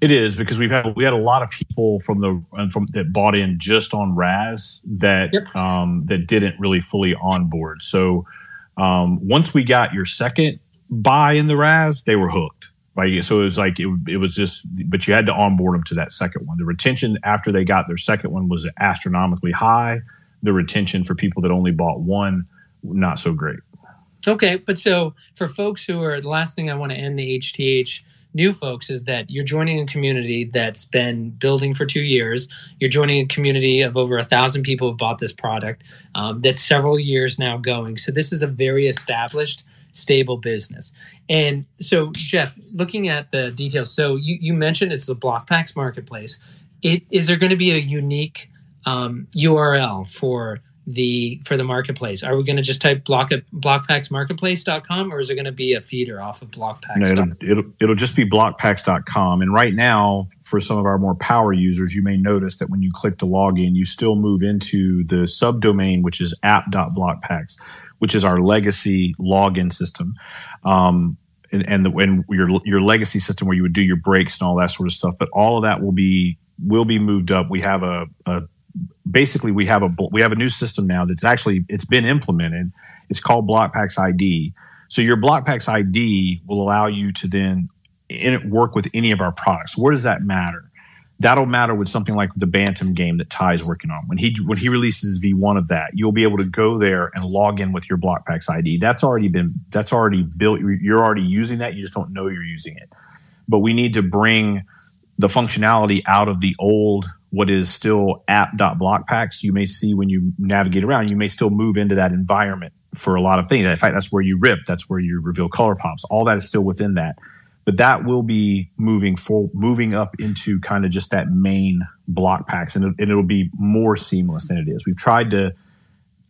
It is because we've had we had a lot of people from the from that bought in just on Raz that yep. um, that didn't really fully onboard. So um, once we got your second buy in the RAS, they were hooked. Right, so it was like it, it was just, but you had to onboard them to that second one. The retention after they got their second one was astronomically high the retention for people that only bought one not so great. Okay, but so for folks who are the last thing I want to end the HDH new folks is that you're joining a community that's been building for two years. You're joining a community of over a thousand people who bought this product um, that's several years now going. So this is a very established, stable business. And so, Jeff, looking at the details, so you, you mentioned it's the Blokpax marketplace. It, is there going to be a unique um, URL for the for the marketplace? Are we going to just type block blokpaxmarketplace.com or is it going to be a feeder off of blokpax? No, it'll, it'll, it'll just be blokpax.com. And right now, for some of our more power users, you may notice that when you click to log in, you still move into the subdomain, which is app.blokpax, which is our legacy login system. Um, and, and, the, and your your legacy system where you would do your breaks and all that sort of stuff, but all of that will be will be moved up. We have a, a basically we have a we have a new system now that's actually it's been implemented. It's called Blokpax ID. So your Blokpax ID will allow you to then work with any of our products. Where does that matter? That'll matter with something like the Bantam game that Ty's working on. When he when he releases V1 of that, you'll be able to go there and log in with your Blokpax ID. That's already been that's already built. You're already using that. You just don't know you're using it. But we need to bring the functionality out of the old what is still app.blokpax you may see when you navigate around you may still move into that environment for a lot of things. In fact that's where you rip that's where you reveal color pops. All that is still within that. But that will be moving for moving up into kind of just that main Blokpax and, it, and it'll be more seamless than it is. We've tried to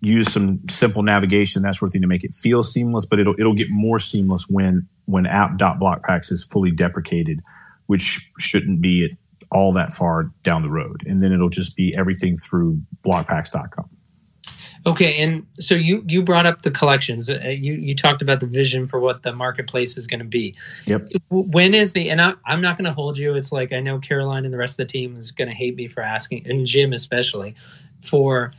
use some simple navigation that sort of thing to make it feel seamless but it'll it'll get more seamless when when app.blokpax is fully deprecated which shouldn't be all that far down the road. And then it'll just be everything through blokpax.com. Okay, and so you you brought up the collections. Uh, you you talked about the vision for what the marketplace is going to be. Yep. When is the and I, I'm not going to hold you. It's like I know Caroline and the rest of the team is going to hate me for asking, and Jim especially, for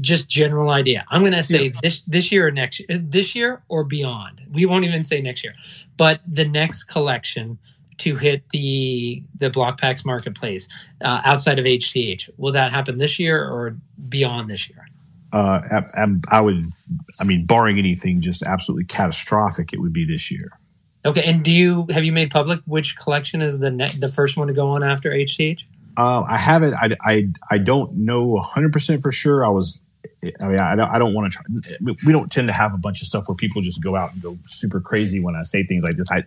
just general idea. I'm going to say yeah. this this year or next this year or beyond. We won't even say next year, but the next collection to hit the the Blokpax marketplace uh, outside of HTH. Will that happen this year or beyond this year? Uh, I, I would, I mean, barring anything just absolutely catastrophic, it would be this year. Okay, and do you have you made public which collection is the ne- the first one to go on after HTH? Uh, I haven't. I, I I don't know 100 percent for sure. I was. I mean, I don't, I don't want to try. We don't tend to have a bunch of stuff where people just go out and go super crazy when I say things like this. I,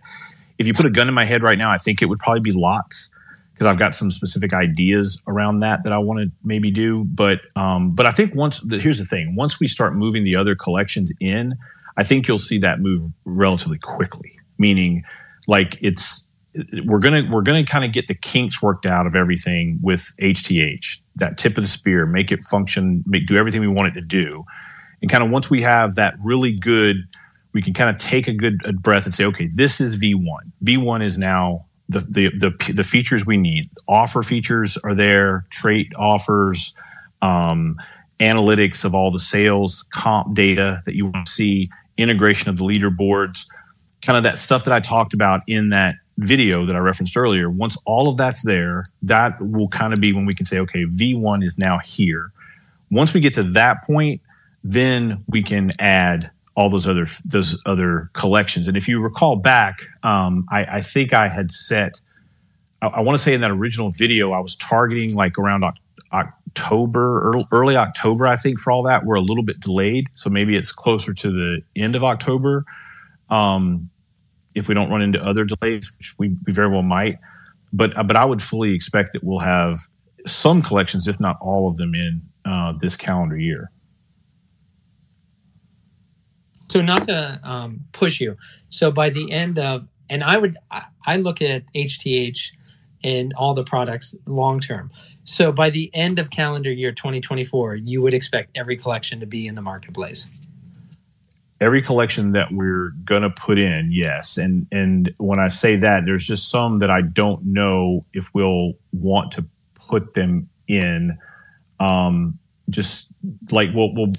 if you put a gun in my head right now, I think it would probably be lots because I've got some specific ideas around that that I want to maybe do. But um, but I think once here's the thing: once we start moving the other collections in, I think you'll see that move relatively quickly. Meaning, like it's we're gonna we're gonna kind of get the kinks worked out of everything with HTH, that tip of the spear, make it function, make do everything we want it to do, and kind of once we have that really good, we can kind of take a good breath and say, okay, this is V1. V1 is now the, the the the features we need. Offer features are there, trait offers, um, analytics of all the sales, comp data that you want to see, integration of the leaderboards, kind of that stuff that I talked about in that video that I referenced earlier. Once all of that's there, that will kind of be when we can say, okay, V1 is now here. Once we get to that point, then we can add all those other those other collections. And if you recall back, um, I, I, think I had set. I, I want to say in that original video, I was targeting like around October, early, October. I think for all that, we're a little bit delayed, so maybe it's closer to the end of October. Um, if we don't run into other delays, which we, we very well might, but but I would fully expect that we'll have some collections, if not all of them, in uh, this calendar year. So not to um, push you. So by the end of, and I would, I look at HTH and all the products long term. So by the end of calendar year 2024, you would expect every collection to be in the marketplace. Every collection that we're gonna put in, yes. And and when I say that, there's just some that I don't know if we'll want to put them in. Um, just like we'll, we'll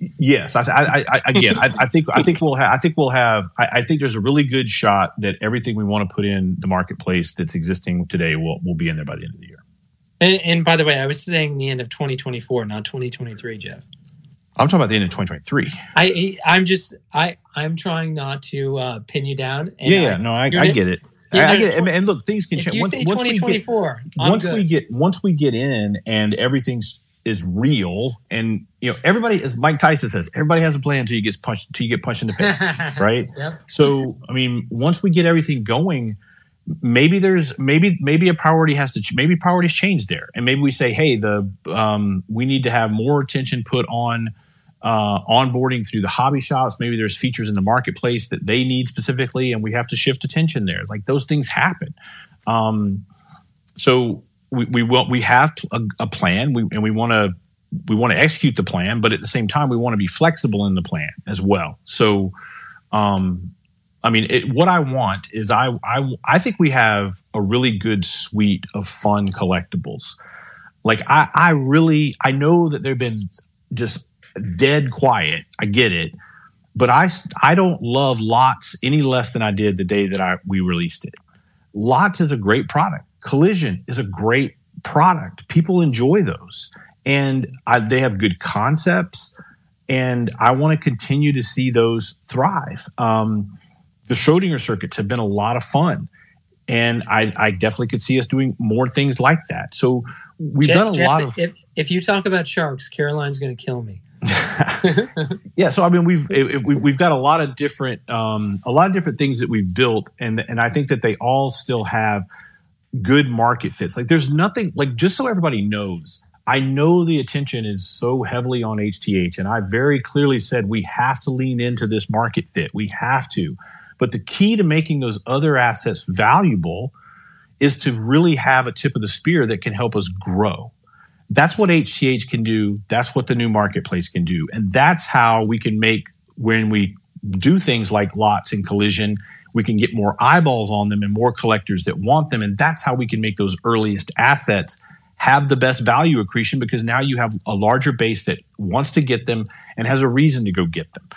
Yes, I, I, I again, I, I, think I think we'll have I think we'll have I, I, think there's a really good shot that everything we want to put in the marketplace that's existing today will will be in there by the end of the year. And, and by the way, I was saying the end of 2024, not 2023, Jeff. I'm talking about the end of 2023. I I'm just I I'm trying not to uh, pin you down. yeah, yeah, no, I, I get it. Yeah, I, get it. And, look, things can change. Once, once, we get, once we get once we get in and everything's is real. And you know everybody as mike tyson says everybody has a plan until you get punched until you get punched in the face right? Yep. so i mean once we get everything going maybe there's maybe maybe a priority has to maybe priorities change there. And maybe we say hey the um, we need to have more attention put on uh, onboarding through the hobby shops. Maybe there's features in the marketplace that they need specifically and we have to shift attention there. Like those things happen. Um, so we, we we have a, a plan. We, and we want to we want to execute the plan but at the same time we want to be flexible in the plan as well. So um i mean it, what i want is I, I i think we have a really good suite of fun collectibles. Like i i really i know that they've been just dead quiet. I get it. But i i don't love lots any less than i did the day that i we released it. Lots is a great product Collision is a great product. People enjoy those, and I, they have good concepts. And I want to continue to see those thrive. Um, the Schrodinger circuits have been a lot of fun, and I, I, definitely could see us doing more things like that. So we've Jeff, done a Jeff, lot of. If, if you talk about sharks, Caroline's going to kill me. yeah, so I mean, we've we've got a lot of different um, a lot of different things that we've built, and and I think that they all still have good market fits. Like there's nothing like just so everybody knows. I know the attention is so heavily on HTH, and I very clearly said we have to lean into this market fit. We have to. But the key to making those other assets valuable is to really have a tip of the spear that can help us grow. That's what HTH can do. That's what the new marketplace can do. And that's how we can make when we do things like lots and collision, we can get more eyeballs on them and more collectors that want them. And that's how we can make those earliest assets have the best value accretion because now you have a larger base that wants to get them and has a reason to go get them.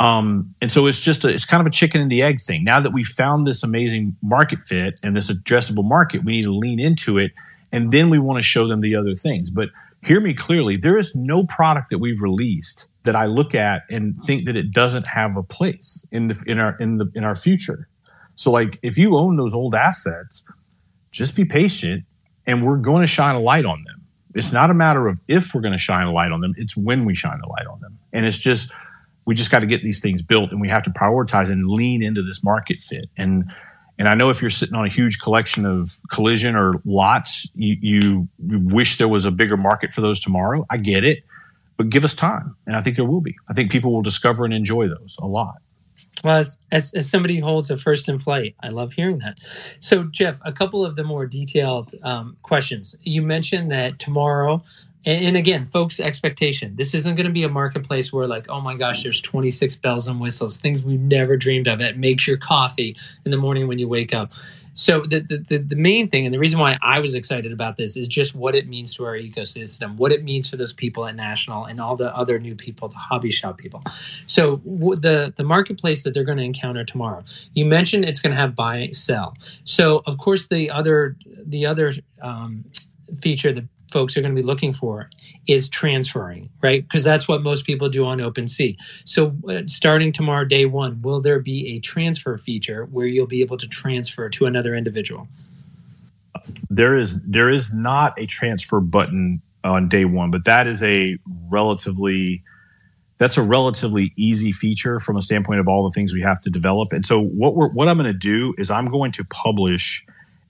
Um, and so it's just a, it's kind of a chicken and the egg thing. Now that we've found this amazing market fit and this addressable market, we need to lean into it, and then we want to show them the other things. But hear me clearly: there is no product that we've released that I look at and think that it doesn't have a place in the in our in the in our future. So like if you own those old assets, just be patient and we're going to shine a light on them. It's not a matter of if we're going to shine a light on them, it's when we shine a light on them. And it's just we just got to get these things built and we have to prioritize and lean into this market fit. And and I know if you're sitting on a huge collection of collision or lots, you, you, you wish there was a bigger market for those tomorrow. I get it, but give us time. And I think there will be. I think people will discover and enjoy those a lot. Well, as, as, as, somebody holds a first in flight, I love hearing that. So, Jeff, a couple of the more detailed um, questions. You mentioned that tomorrow, and, and, again, folks' expectation this isn't going to be a marketplace where, like, oh my gosh, there's 26 bells and whistles, things we've never dreamed of. It makes your coffee in the morning when you wake up. So the, the, the main thing, and the reason why I was excited about this is just what it means to our ecosystem, what it means for those people at National and all the other new people, the hobby shop people. So the the marketplace that they're going to encounter tomorrow, you mentioned it's going to have buy sell. So of course the other the other um, feature that folks are going to be looking for is transferring, right? Because that's what most people do on OpenSea. So, uh, starting tomorrow, day one, will there be a transfer feature where you'll be able to transfer to another individual? There is there is not a transfer button on day one, but that is a relatively that's a relatively easy feature from a standpoint of all the things we have to develop. And so what we're what I'm going to do is I'm going to publish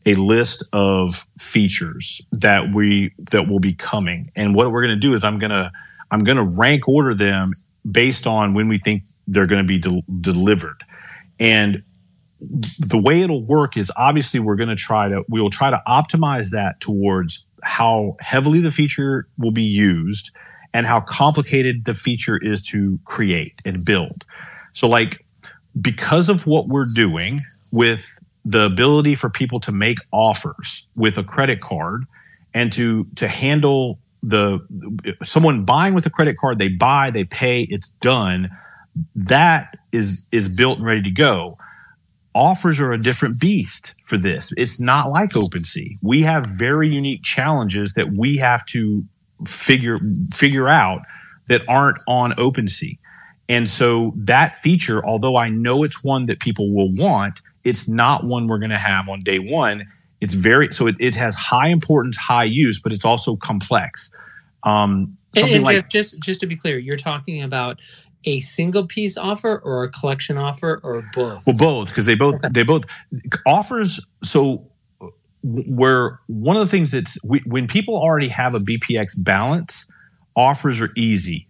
a list of features that we that will be coming. And what we're going to do is I'm going to I'm going to rank order them based on when we think they're going to be de- delivered. And the way it'll work is obviously we're going to try to we will try to optimize that towards how heavily the feature will be used and how complicated the feature is to create and build. So like because of what we're doing with the ability for people to make offers with a credit card and to to handle the someone buying with a credit card they buy they pay it's done. That is is built and ready to go. Offers are a different beast for this. It's not like OpenSea we have very unique challenges that we have to figure figure out that aren't on OpenSea and so that feature although i know it's one that people will want it's not one we're going to have on day one. It's very so it, it has high importance, high use, but it's also complex. Um, something and, and like just just to be clear, you're talking about a single piece offer or a collection offer or both? Well, both because they both they both offers. So where one of the things that's we, when people already have a BPX balance, offers are easy.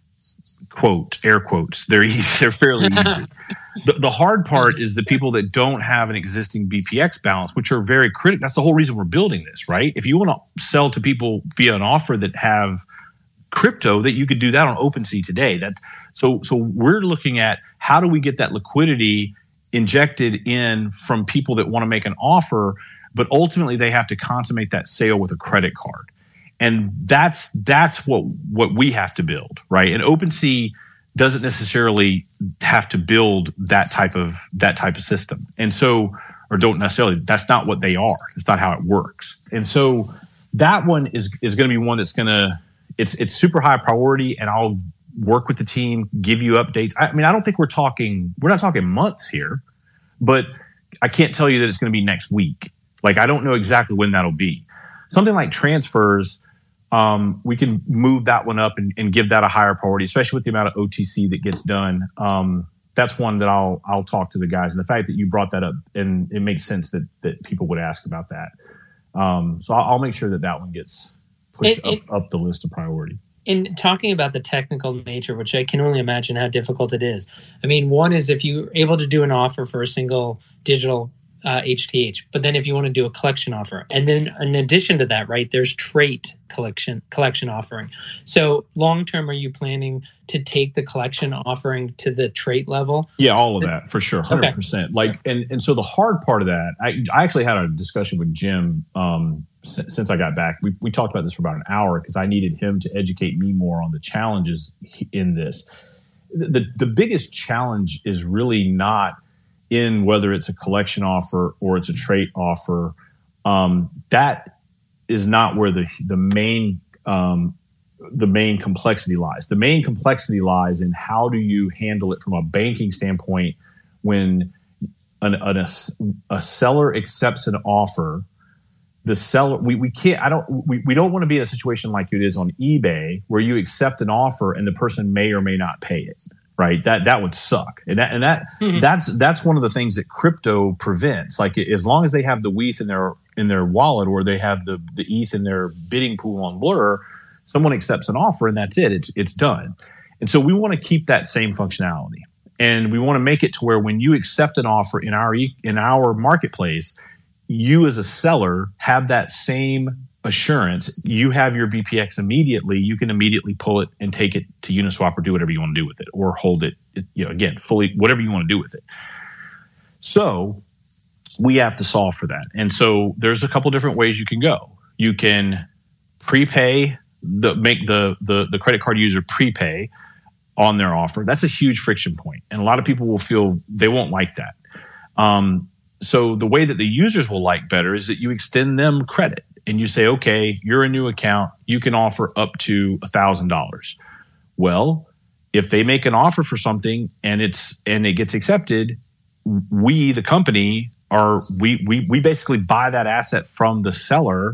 Quote air quotes. They're easy. They're fairly easy. The, the hard part is the people that don't have an existing BPX balance, which are very critical. That's the whole reason we're building this, right? If you want to sell to people via an offer that have crypto, that you could do that on OpenSea today. That so so we're looking at how do we get that liquidity injected in from people that want to make an offer, but ultimately they have to consummate that sale with a credit card. And that's that's what what we have to build, right? And OpenSea doesn't necessarily have to build that type of that type of system. And so or don't necessarily that's not what they are. It's not how it works. And so that one is is going to be one that's going to it's it's super high priority and i'll work with the team give you updates. I mean i don't think we're talking we're not talking months here but i can't tell you that it's going to be next week. Like i don't know exactly when that'll be. Something like transfers um, we can move that one up and, and, give that a higher priority, especially with the amount of OTC that gets done. Um, that's one that I'll I'll talk to the guys. And the fact that you brought that up, and it makes sense that that people would ask about that. Um, so I'll, I'll, make sure that that one gets pushed it, up, up the list of priority. In talking about the technical nature, which I can only imagine how difficult it is. I mean, one is if you're able to do an offer for a single digital uh, HTH. But then if you want to do a collection offer, and then in addition to that, right, there's trait collection collection offering. So long term, are you planning to take the collection offering to the trait level? Yeah, all of that for sure, hundred okay. percent. Like, and and so the hard part of that, I I actually had a discussion with Jim. Um, since I got back, we, we talked about this for about an hour because I needed him to educate me more on the challenges in this. The, the biggest challenge is really not in whether it's a collection offer or it's a trait offer, um, that is not where the the main um, the main complexity lies. The main complexity lies in how do you handle it from a banking standpoint when an, an, a, a seller accepts an offer the seller we, we can't i don't we, we don't want to be in a situation like it is on ebay where you accept an offer and the person may or may not pay it right? That that would suck, and that and that mm-hmm. that's that's one of the things that crypto prevents. Like as long as they have the ETH in their in their wallet or they have the the ETH in their bidding pool on Blur, someone accepts an offer and that's it. It's it's done. And so we want to keep that same functionality, and we want to make it to where when you accept an offer in our in our marketplace, you as a seller have that same assurance, you have your BPX immediately. You can immediately pull it and take it to Uniswap or do whatever you want to do with it, or hold it, you know, again, fully whatever you want to do with it. So we have to solve for that. And so there's a couple different ways you can go. You can prepay the make the the, the credit card user prepay on their offer. That's a huge friction point, and a lot of people will feel they won't like that. Um, so the way that the users will like better is that you extend them credit and you say, okay, you're a new account, you can offer up to a thousand dollars. Well, if they make an offer for something and it's and it gets accepted, we the company are we we we basically buy that asset from the seller.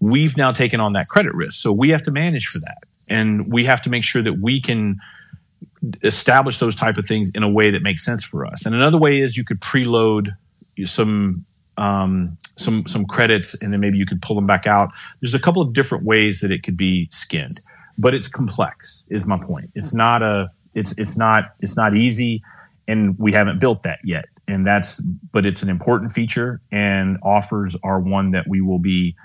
We've now taken on that credit risk, so we have to manage for that, and we have to make sure that we can establish those type of things in a way that makes sense for us. And another way is you could preload some um, some some credits, and then maybe you could pull them back out. There's a couple of different ways that it could be skinned, but it's complex. Is my point? It's not a it's it's not it's not easy, and we haven't built that yet. And that's but it's an important feature, and offers are one that we will be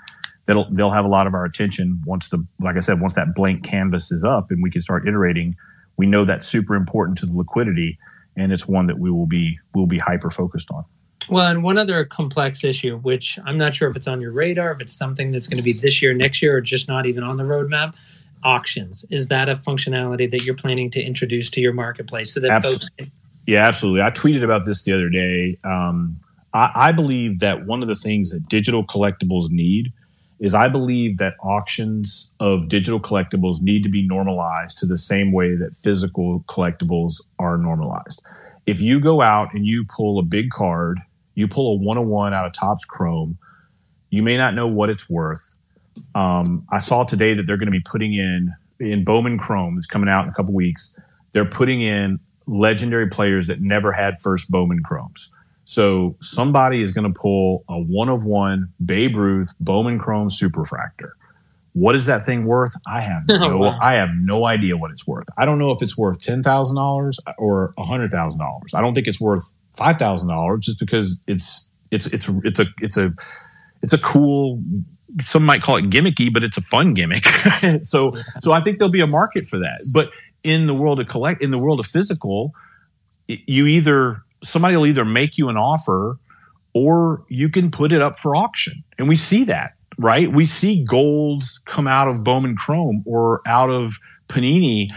that'll they'll have a lot of our attention once the like I said once that blank canvas is up and we can start iterating. We know that's super important to the liquidity, and it's one that we will be we'll be hyper focused on. Well, and one other complex issue, which I'm not sure if it's on your radar, if it's something that's going to be this year, next year, or just not even on the roadmap, auctions. Is that a functionality that you're planning to introduce to your marketplace so that absolutely. folks can? Yeah, absolutely. I tweeted about this the other day. Um, I, I believe that one of the things that digital collectibles need is I believe that auctions of digital collectibles need to be normalized to the same way that physical collectibles are normalized. If you go out and you pull a big card you pull a 101 out of Topps Chrome. You may not know what it's worth. Um, I saw today that they're going to be putting in in Bowman Chrome. It's coming out in a couple weeks. They're putting in legendary players that never had first Bowman Chromes. So somebody is going to pull a one of one Babe Ruth Bowman Chrome Superfractor. What is that thing worth? I have no, wow. I have no idea what it's worth. I don't know if it's worth ten thousand dollars or hundred thousand dollars. I don't think it's worth five thousand dollars just because it's it's it's it's a it's a it's a cool. Some might call it gimmicky, but it's a fun gimmick. so so I think there'll be a market for that. But in the world of collect, in the world of physical, you either somebody will either make you an offer or you can put it up for auction, and we see that right? We see golds come out of Bowman Chrome or out of Panini,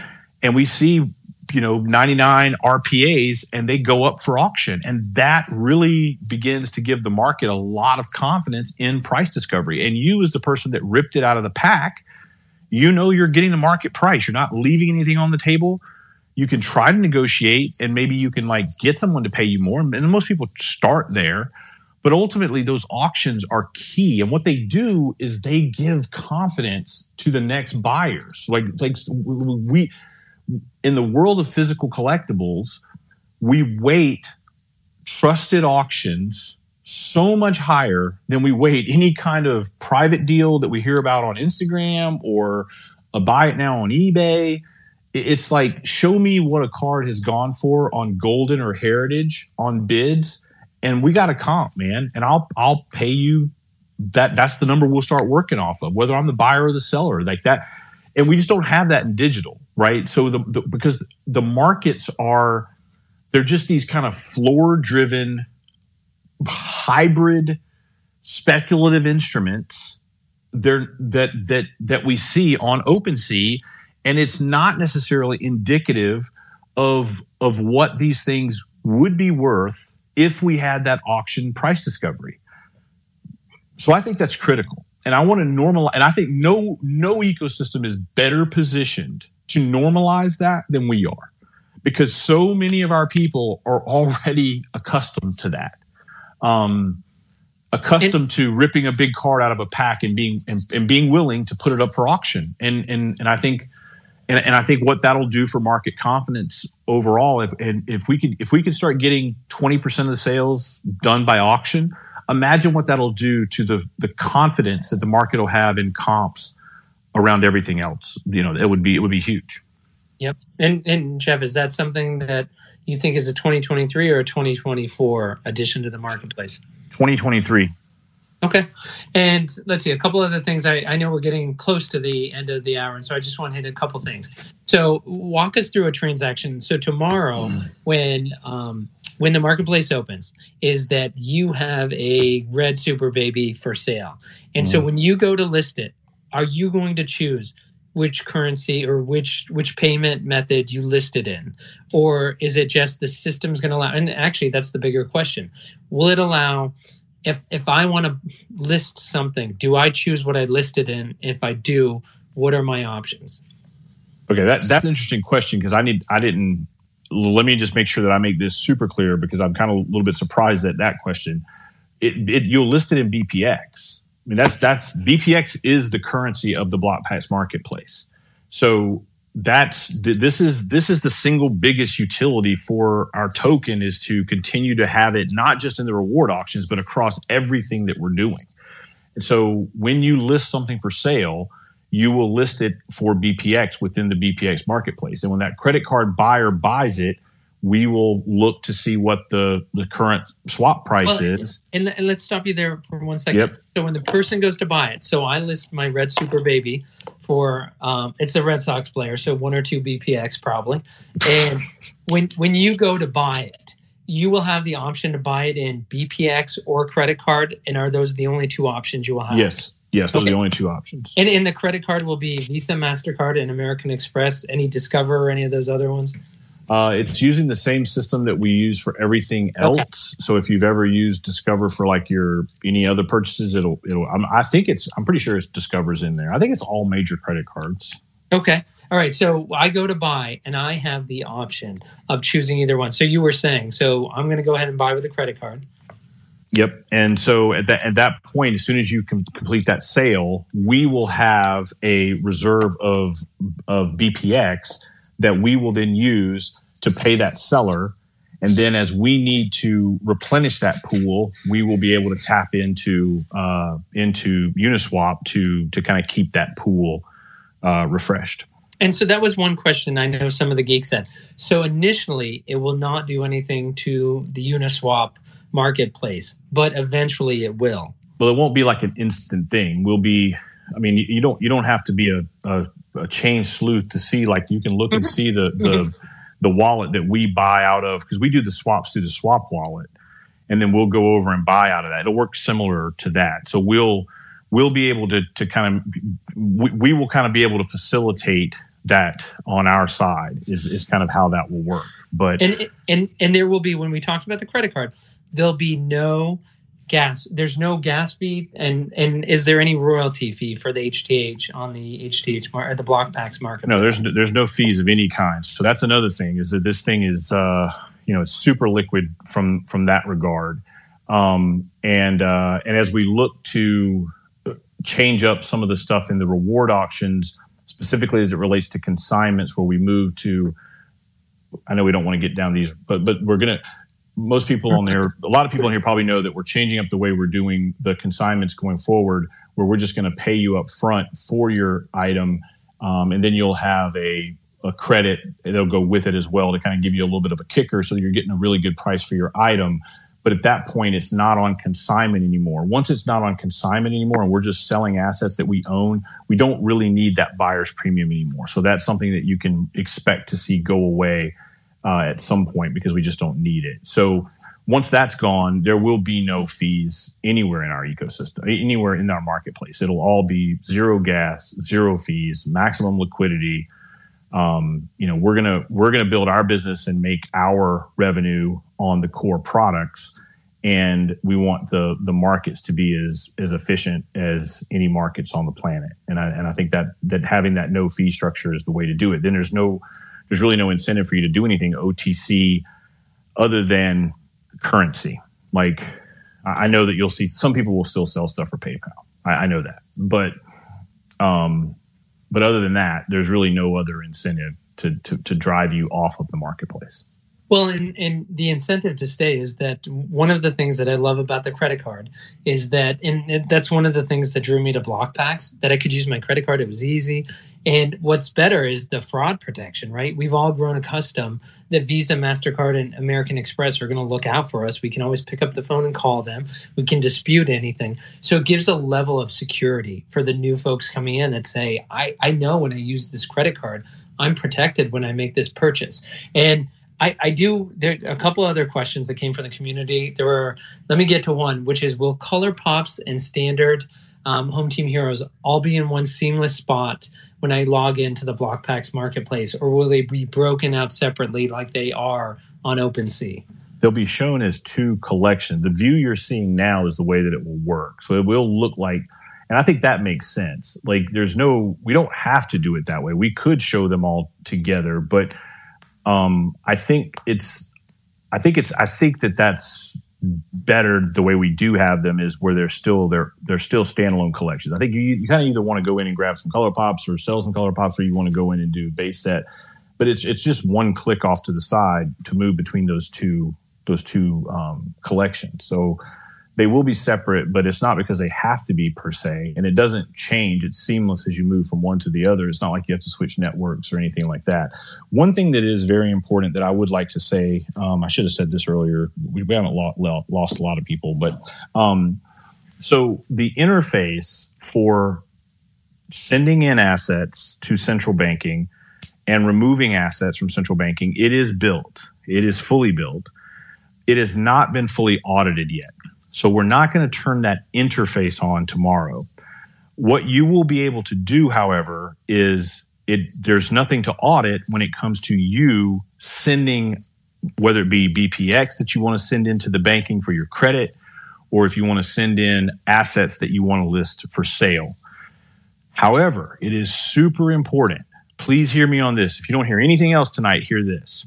and we see you know 99 RPAs and they go up for auction. And that really begins to give the market a lot of confidence in price discovery. And you as the person that ripped it out of the pack you know you're getting the market price. You're not leaving anything on the table. You can try to negotiate and maybe you can like get someone to pay you more. And most people start there. But ultimately, those auctions are key. And what they do is they give confidence to the next buyers. Like, like we, in the world of physical collectibles, we weight trusted auctions so much higher than we weight any kind of private deal that we hear about on Instagram or a buy it now on eBay. It's like, show me what a card has gone for on Goldin or Heritage on bids and we got a comp, man, and I'll I'll pay you that that's the number we'll start working off of, whether I'm the buyer or the seller, like that. And we just don't have that in digital, right? So the, the because the markets are they're just these kind of floor driven hybrid speculative instruments there that that that we see on OpenSea, and it's not necessarily indicative of of what these things would be worth if we had that auction price discovery. So I think that's critical. And I want to normalize and I think no no ecosystem is better positioned to normalize that than we are. Because so many of our people are already accustomed to that. Um, accustomed and, to ripping a big card out of a pack and being and, and, being willing to put it up for auction. And and and I think and, and I think what that'll do for market confidence overall, if and if we could if we could start getting 20% of the sales done by auction, imagine what that'll do to the the confidence that the market will have in comps around everything else. You know, it would be it would be huge. Yep. And and Jeff, is that something that you think is a 2023 or a 2024 addition to the marketplace? 2023. Okay. And let's see, a couple other things. I, I know we're getting close to the end of the hour, and so I just want to hit a couple things. So walk us through a transaction. So tomorrow, when um, when the marketplace opens, is that you have a red super baby for sale. And so mm. when you go to list it, are you going to choose which currency or which which payment method you listed in or is it just the system's going to allow and actually that's the bigger question will it allow if if i want to list something do i choose what i listed in if i do what are my options okay that, that's an interesting question because i need i didn't let me just make sure that i make this super clear because i'm kind of a little bit surprised at that question it, it you'll list it in bpx I mean, that's that's BPX is the currency of the Blokpax marketplace. So that's this is this is the single biggest utility for our token is to continue to have it not just in the reward auctions but across everything that we're doing. And so when you list something for sale, you will list it for BPX within the BPX marketplace. And when that credit card buyer buys it, we will look to see what the the current swap price well, is. And, and, let's stop you there for one second. Yep. So when the person goes to buy it, so I list my red super baby for um, it's a Red Sox player, so one or two BPX probably. And when when you go to buy it, you will have the option to buy it in BPX or credit card. And are those the only two options you will have? Yes. Yes, those okay. are the only two options. And in the credit card will be Visa, Mastercard, and American Express. Any Discover or any of those other ones? Uh, it's using the same system that we use for everything else. Okay. So if you've ever used Discover for like your any other purchases, it'll it'll. I'm, i think it's. I'm pretty sure it's Discover's in there. I think it's all major credit cards. Okay. All right. So I go to buy and I have the option of choosing either one. So you were saying, so I'm going to go ahead and buy with a credit card. Yep. And so at that at that point, as soon as you can complete that sale, we will have a reserve of of BPX that we will then use to pay that seller. And then as we need to replenish that pool, we will be able to tap into uh, into Uniswap to to kind of keep that pool uh, refreshed. And so that was one question I know some of the geeks said. So initially, it will not do anything to the Uniswap marketplace, but eventually it will. Well, it won't be like an instant thing. We'll be. I mean, you don't you don't have to be a, a a chain sleuth to see like you can look and mm-hmm. see the the mm-hmm. the wallet that we buy out of because we do the swaps through the swap wallet and then we'll go over and buy out of that it'll work similar to that so we'll we'll be able to to kind of we, we will kind of be able to facilitate that on our side is, is kind of how that will work. But and and and there will be when we talked about the credit card there'll be no gas there's no gas fee. And and is there any royalty fee for the hth on the hth or the Blokpax market? No there's there's no fees of any kind. So that's another thing is that this thing is uh you know it's super liquid from from that regard. Um and uh and as we look to change up some of the stuff in the reward auctions specifically as it relates to consignments where we move to I know we don't want to get down these, but but we're gonna most people on there, a lot of people on here probably know that we're changing up the way we're doing the consignments going forward, where we're just going to pay you up front for your item, um, and then you'll have a a credit that'll go with it as well to kind of give you a little bit of a kicker, so you're getting a really good price for your item. But at that point, it's not on consignment anymore. Once it's not on consignment anymore, and we're just selling assets that we own, we don't really need that buyer's premium anymore. So that's something that you can expect to see go away uh, at some point because we just don't need it. So once that's gone, there will be no fees anywhere in our ecosystem, anywhere in our marketplace. It'll all be zero gas, zero fees, maximum liquidity. Um, you know, we're gonna we're gonna build our business and make our revenue on the core products, and we want the the markets to be as as efficient as any markets on the planet. And I and I think that that having that no fee structure is the way to do it. Then there's no there's really no incentive for you to do anything OTC other than currency. Like I know that you'll see some people will still sell stuff for PayPal. I, I know that, but um, but other than that, there's really no other incentive to, to to drive you off of the marketplace. Well, and, and the incentive to stay is that one of the things that I love about the credit card is that, and that's one of the things that drew me to Blokpax, that I could use my credit card. It was easy. And what's better is the fraud protection, right? We've all grown accustomed that Visa, MasterCard, and American Express are going to look out for us. We can always pick up the phone and call them. We can dispute anything. So it gives a level of security for the new folks coming in that say, I, I know when I use this credit card, I'm protected when I make this purchase. And I, I do there are a couple other questions that came from the community. There were let me get to one, which is will color pops and standard um, home team heroes all be in one seamless spot when I log into the Blokpax marketplace, or will they be broken out separately like they are on OpenSea? They'll be shown as two collections. The view you're seeing now is the way that it will work. So it will look like and I think that makes sense. Like there's no we don't have to do it that way. We could show them all together, but um, I think it's, I think it's, I think that that's better the way we do have them is where they're still they're they're still standalone collections. I think you, you kind of either want to go in and grab some color pops or sell some color pops, or you want to go in and do a base set. But it's it's just one click off to the side to move between those two those two um, collections. So they will be separate, but it's not because they have to be per se. And it doesn't change. It's seamless as you move from one to the other. It's not like you have to switch networks or anything like that. One thing that is very important that I would like to say, um, I should have said this earlier. We, haven't lo- lost a lot of people, but um, so the interface for sending in assets to central banking and removing assets from central banking, it is built. It is fully built. It has not been fully audited yet. So we're not going to turn that interface on tomorrow. What you will be able to do, however, is it there's nothing to audit when it comes to you sending whether it be BPX that you want to send into the banking for your credit or if you want to send in assets that you want to list for sale. However, it is super important. Please hear me on this. If you don't hear anything else tonight, hear this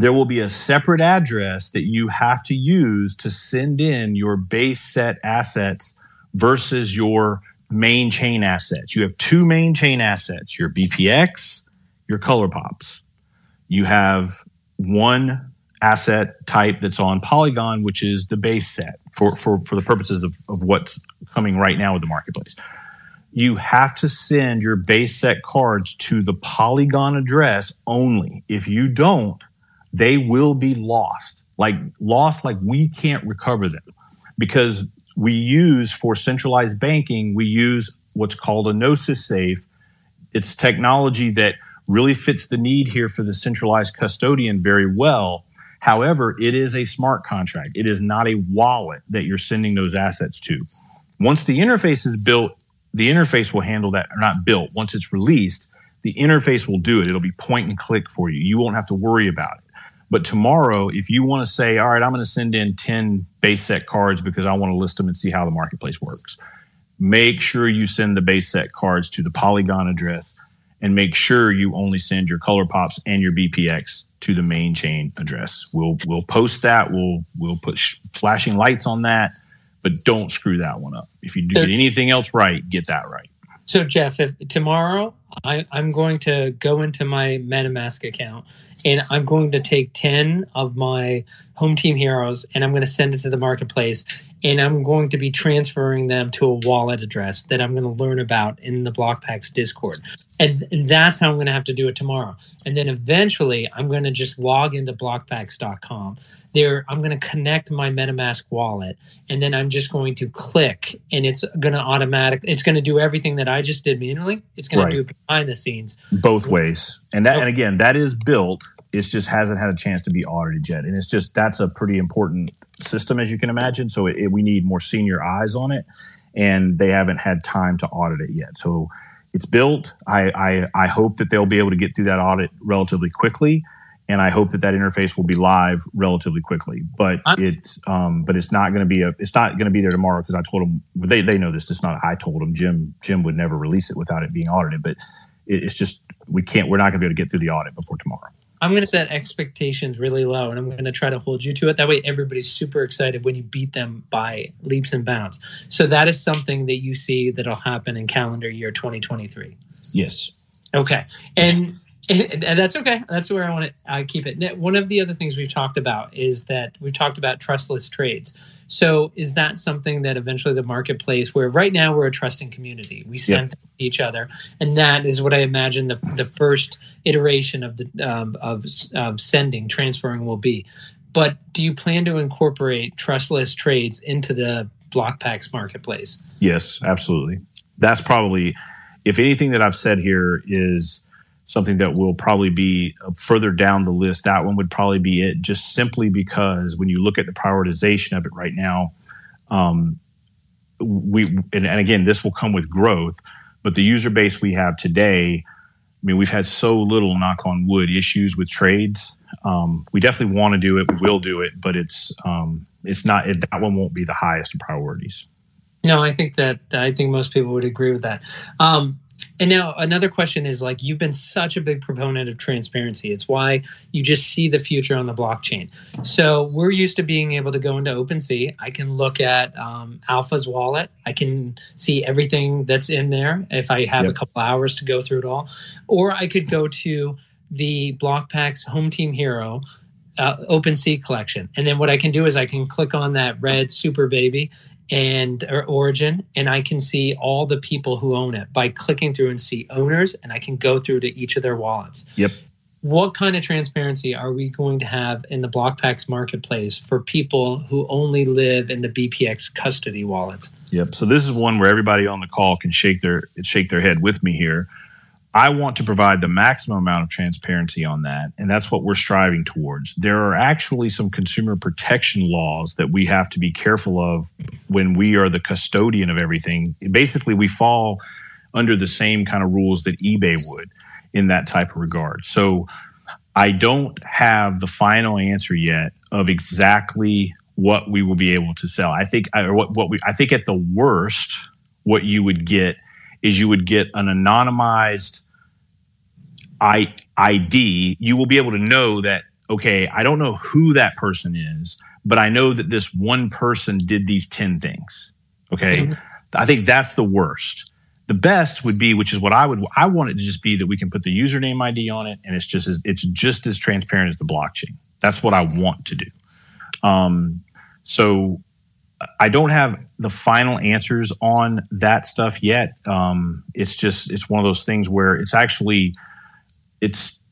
there will be a separate address that you have to use to send in your base set assets versus your main chain assets. You have two main chain assets your BPX, your color pops. You have one asset type that's on Polygon, which is the base set for, for, for the purposes of, of what's coming right now with the marketplace. You have to send your base set cards to the Polygon address only. If you don't, they will be lost. Like lost, like we can't recover them because we use for centralized banking, we use what's called a Gnosis safe. It's technology that really fits the need here for the centralized custodian very well. However, it is a smart contract. It is not a wallet that you're sending those assets to. Once the interface is built, the interface will handle that, or not built. Once it's released, the interface will do it. It'll be point and click for you. You won't have to worry about. But tomorrow, if you want to say, all right, I'm going to send in 10 base set cards because I want to list them and see how the marketplace works, make sure you send the base set cards to the Polygon address and make sure you only send your color pops and your BPX to the main chain address. We'll we'll post that. We'll we'll put sh- flashing lights on that, but don't screw that one up. If you do get anything else right, get that right. So Jeff, if tomorrow I, I'm going to go into my MetaMask account and I'm going to take 10 of my home team heroes and I'm going to send it to the marketplace. And I'm going to be transferring them to a wallet address that I'm going to learn about in the Blokpax Discord. And, and that's how I'm going to have to do it tomorrow. And then eventually I'm going to just log into blokpax.com. There, I'm going to connect my MetaMask wallet, and then I'm just going to click, and it's going to automatic. It's going to do everything that I just did manually. It's going right. to do it behind the scenes, both ways. And that, and again, that is built. It just hasn't had a chance to be audited yet, and it's just that's a pretty important system, as you can imagine. So it, it, we need more senior eyes on it, and they haven't had time to audit it yet. So it's built. I, I, I hope that they'll be able to get through that audit relatively quickly, and I hope that that interface will be live relatively quickly. But I'm, it's um, but it's not going to be a it's not going to be there tomorrow because I told them they they know this. It's not I told them Jim Jim would never release it without it being audited. But it, it's just we can't we're not going to be able to get through the audit before tomorrow. I'm going to set expectations really low and I'm going to try to hold you to it. That way, everybody's super excited when you beat them by leaps and bounds. So, that is something that you see that'll happen in calendar year 2023. Yes. Okay. And and, and, that's okay. That's where I want to I keep it. One of the other things we've talked about is that we've talked about trustless trades. So is that something that eventually the marketplace, where right now we're a trusting community, we send yep. each other, and that is what I imagine the the first iteration of the um, of, of sending transferring will be. But do you plan to incorporate trustless trades into the Blokpax marketplace? Yes, absolutely. That's probably, if anything that I've said here is something that will probably be further down the list. That one would probably be it, just simply because when you look at the prioritization of it right now, um, we and, and again, this will come with growth, but the user base we have today. I mean, we've had so little knock on wood issues with trades. Um, we definitely want to do it. We will do it, but it's um, it's not it, that one won't be the highest priorities. No, I think that I think most people would agree with that. Um, and now another question is like you've been such a big proponent of transparency. It's why you just see the future on the blockchain. So we're used to being able to go into OpenSea. I can look at um, Alpha's wallet. I can see everything that's in there if I have yep. a couple hours to go through it all. Or I could go to the Blokpax Home Team Hero uh, OpenSea collection. And then what I can do is I can click on that red super baby and or origin and i can see all the people who own it by clicking through and see owners and i can go through to each of their wallets. Yep. What kind of transparency are we going to have in the blokpax marketplace for people who only live in the bpx custody wallets? Yep. So this is one where everybody on the call can shake their shake their head with me here I want to provide the maximum amount of transparency on that. And that's what we're striving towards. There are actually some consumer protection laws that we have to be careful of when we are the custodian of everything. Basically, we fall under the same kind of rules that eBay would in that type of regard. So I don't have the final answer yet of exactly what we will be able to sell. I think, or what, what we, I think at the worst, what you would get is you would get an anonymized I, ID. You will be able to know that, okay, I don't know who that person is, but I know that this one person did these 10 things. Okay. Mm-hmm. I think that's the worst. The best would be, which is what I would, I want it to just be that we can put the username ID on it and it's just as, it's just as transparent as the blockchain. That's what I want to do. Um, so I don't have the final answers on that stuff yet. Um, it's just it's one of those things where it's actually it's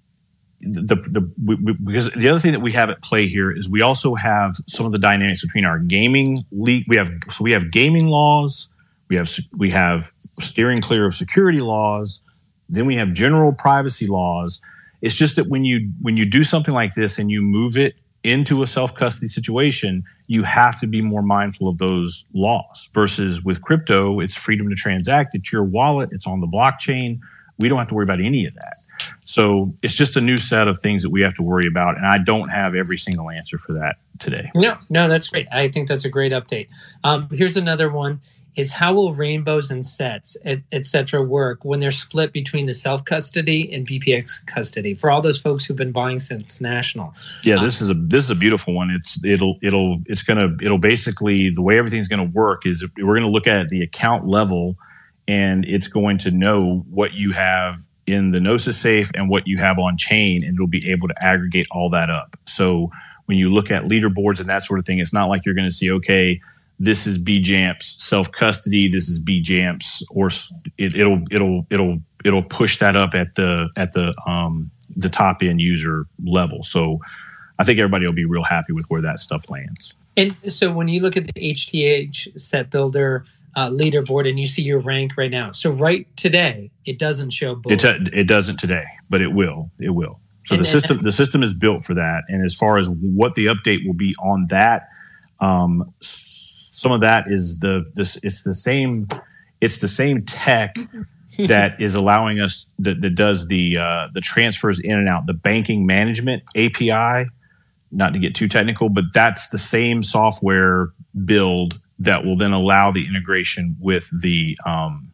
the the we, we, because the other thing that we have at play here is we also have some of the dynamics between our gaming league. We have so we have gaming laws. We have we have steering clear of security laws. Then we have general privacy laws. It's just that when you when you do something like this and you move it into a self custody situation, you have to be more mindful of those laws. Versus with crypto, it's freedom to transact. It's your wallet. It's on the blockchain. We don't have to worry about any of that. So it's just a new set of things that we have to worry about. And I don't have every single answer for that today. No, no, that's great. I think that's a great update. Um, here's another one is how will rainbows and sets, etc., et cetera work when they're split between the self custody and BPX custody for all those folks who've been buying since national? Yeah, um, this is a this is a beautiful one. It's it'll it'll it's gonna it'll basically the way everything's gonna work is we're gonna look at the account level, and it's going to know what you have in the Gnosis safe and what you have on chain, and it'll be able to aggregate all that up. So when you look at leaderboards and that sort of thing, it's not like you're going to see okay this is BJAMP's self custody, this is BJAMP's, or it, it'll it'll it'll it'll push that up at the at the um, the top end user level. So I think everybody will be real happy with where that stuff lands. And so when you look at the HTH set builder uh, leaderboard and you see your rank right now, so right today it doesn't show. It, it doesn't today, but it will. It will. So and, the system the system is built for that. And as far as what the update will be on that, um, some of that is the this it's the same it's the same tech that is allowing us that, that does the uh, the transfers in and out the banking management API not to get too technical, but that's the same software build that will then allow the integration with the um,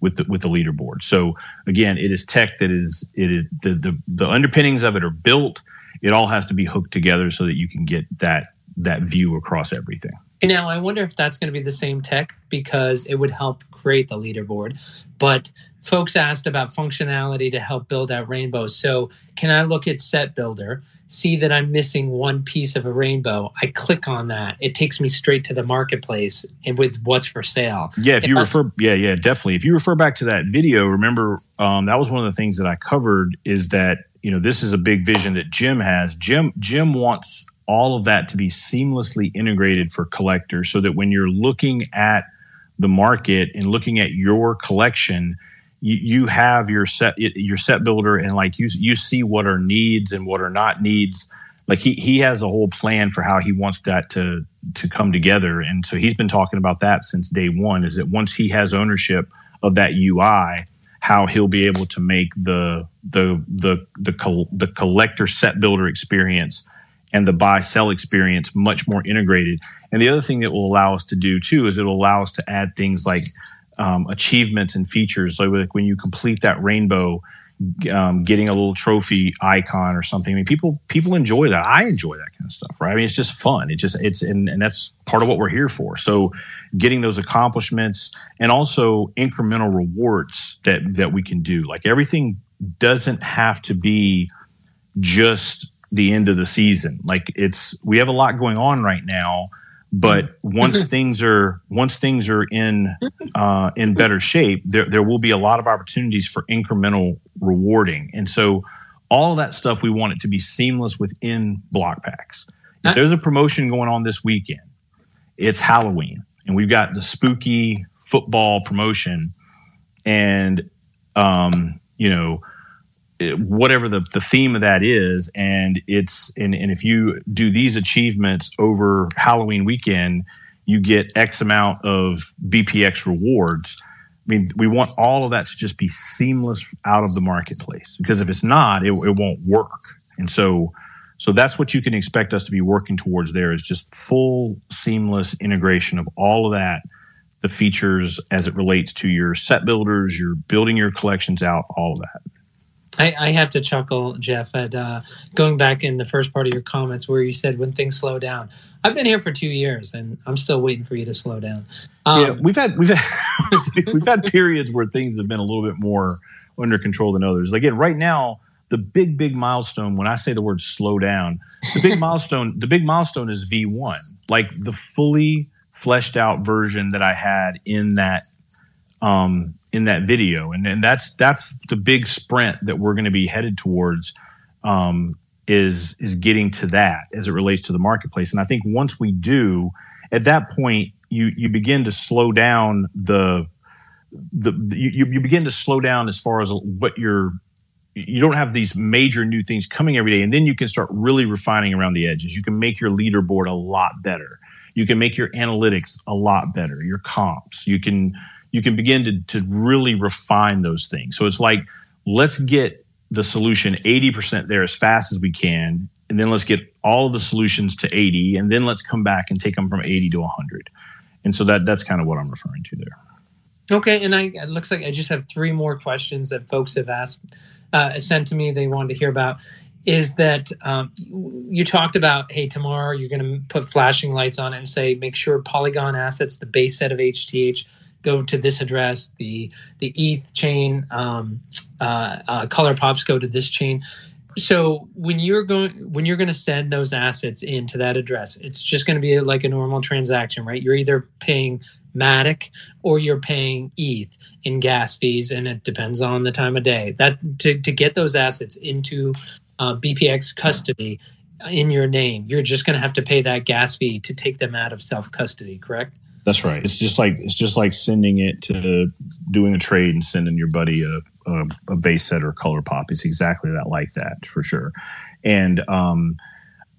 with the with the leaderboard. So again, it is tech that is it is the, the the underpinnings of it are built. It all has to be hooked together so that you can get that that view across everything. And now I wonder if that's going to be the same tech because it would help create the leaderboard. But folks asked about functionality to help build out rainbows. So can I look at Set Builder? see that I'm missing one piece of a rainbow, I click on that. It takes me straight to the marketplace and with what's for sale. Yeah, if, if you I, refer, yeah, yeah, definitely. If you refer back to that video, remember um, that was one of the things that I covered is that you know this is a big vision that Jim has. Jim Jim wants all of that to be seamlessly integrated for collectors, so that when you're looking at the market and looking at your collection you, you have your set your set builder and like you you see what are needs and what are not needs. Like he he has a whole plan for how he wants that to to come together. And so he's been talking about that since day one is that once he has ownership of that UI how he'll be able to make the the the the, the collector set builder experience and the buy sell experience much more integrated and the other thing that will allow us to do too is it will allow us to add things like um, achievements and features. So like when you complete that rainbow, um, getting a little trophy icon or something. I mean, people people enjoy that. I enjoy that kind of stuff, right? I mean, it's just fun. It just it's and, and that's part of what we're here for. So, getting those accomplishments and also incremental rewards that that we can do. Like everything doesn't have to be just the end of the season. Like it's we have a lot going on right now but once things are once things are in uh, in better shape, there there will be a lot of opportunities for incremental rewarding, and so all of that stuff we want it to be seamless within Blokpax. If there's a promotion going on this weekend, it's Halloween, and we've got the spooky football promotion, and um, you know whatever the, the theme of that is and it's and, and if you do these achievements over halloween weekend you get x amount of bpx rewards. I mean we want all of that to just be seamless out of the marketplace because if it's not it, it won't work. And so so that's what you can expect us to be working towards there is just full seamless integration of all of that the features as it relates to your set builders your building your collections out all of that I, I have to chuckle, Jeff, at uh, going back in the first part of your comments where you said when things slow down. I've been here for two years, and I'm still waiting for you to slow down. Um, yeah, we've had we've had we've had periods where things have been a little bit more under control than others. Again, right now, the big big milestone. When I say the word slow down, the big milestone the big milestone is V1, like the fully fleshed out version that I had in that um, in that video, and and that's that's the big sprint that we're going to be headed towards. Um, is is getting to that as it relates to the marketplace, and I think once we do, at that point, you you begin to slow down the the, you, you begin to slow down as far as what you're you don't have these major new things coming every day. And then you can start really refining around the edges. You can make your leaderboard a lot better. You can make your analytics a lot better your comps. You can you can begin to, to really refine those things. So it's like, let's get the solution 80% there as fast as we can. And then let's get all of the solutions to 80. And then let's come back and take them from 80 to 100. And so that that's kind of what I'm referring to there. Okay. And I, it looks like I just have three more questions that folks have asked, uh, sent to me, they wanted to hear about is that um, you talked about hey tomorrow you're going to put flashing lights on it and say make sure polygon assets the base set of hth go to this address. The the ETH chain um, uh, uh, ColourPops go to this chain. so when you're going when you're going to send those assets into that address, it's just going to be like a normal transaction, right? You're either paying Matic or you're paying ETH in gas fees, and it depends on the time of day. That to, to get those assets into uh, BPX custody in your name, you're just going to have to pay that gas fee to take them out of self custody. Correct? That's right. It's just like it's just like sending it to doing a trade and sending your buddy a, a, a base set or color pop. It's exactly that like that for sure. And um,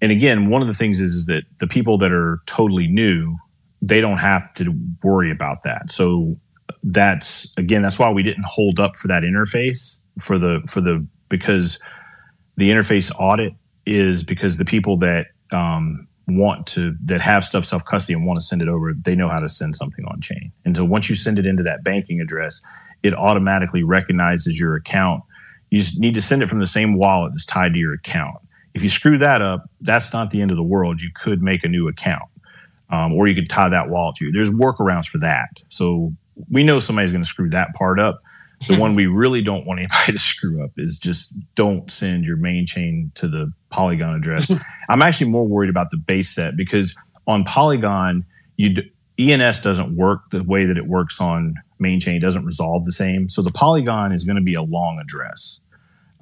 and again, one of the things is is that the people that are totally new, they don't have to worry about that. So that's again, that's why we didn't hold up for that interface for the for the because the interface audit is because the people that um, want to that have stuff self custody and want to send it over, they know how to send something on chain. And so once you send it into that banking address, it automatically recognizes your account. You need to send it from the same wallet that's tied to your account. If you screw that up, that's not the end of the world. You could make a new account, um, or you could tie that wallet to you. There's workarounds for that. So we know somebody's going to screw that part up. The one we really don't want anybody to screw up is just don't send your main chain to the Polygon address. I'm actually more worried about the base set because on Polygon, you ENS doesn't work the way that it works on main chain. It doesn't resolve the same. So the Polygon is going to be a long address.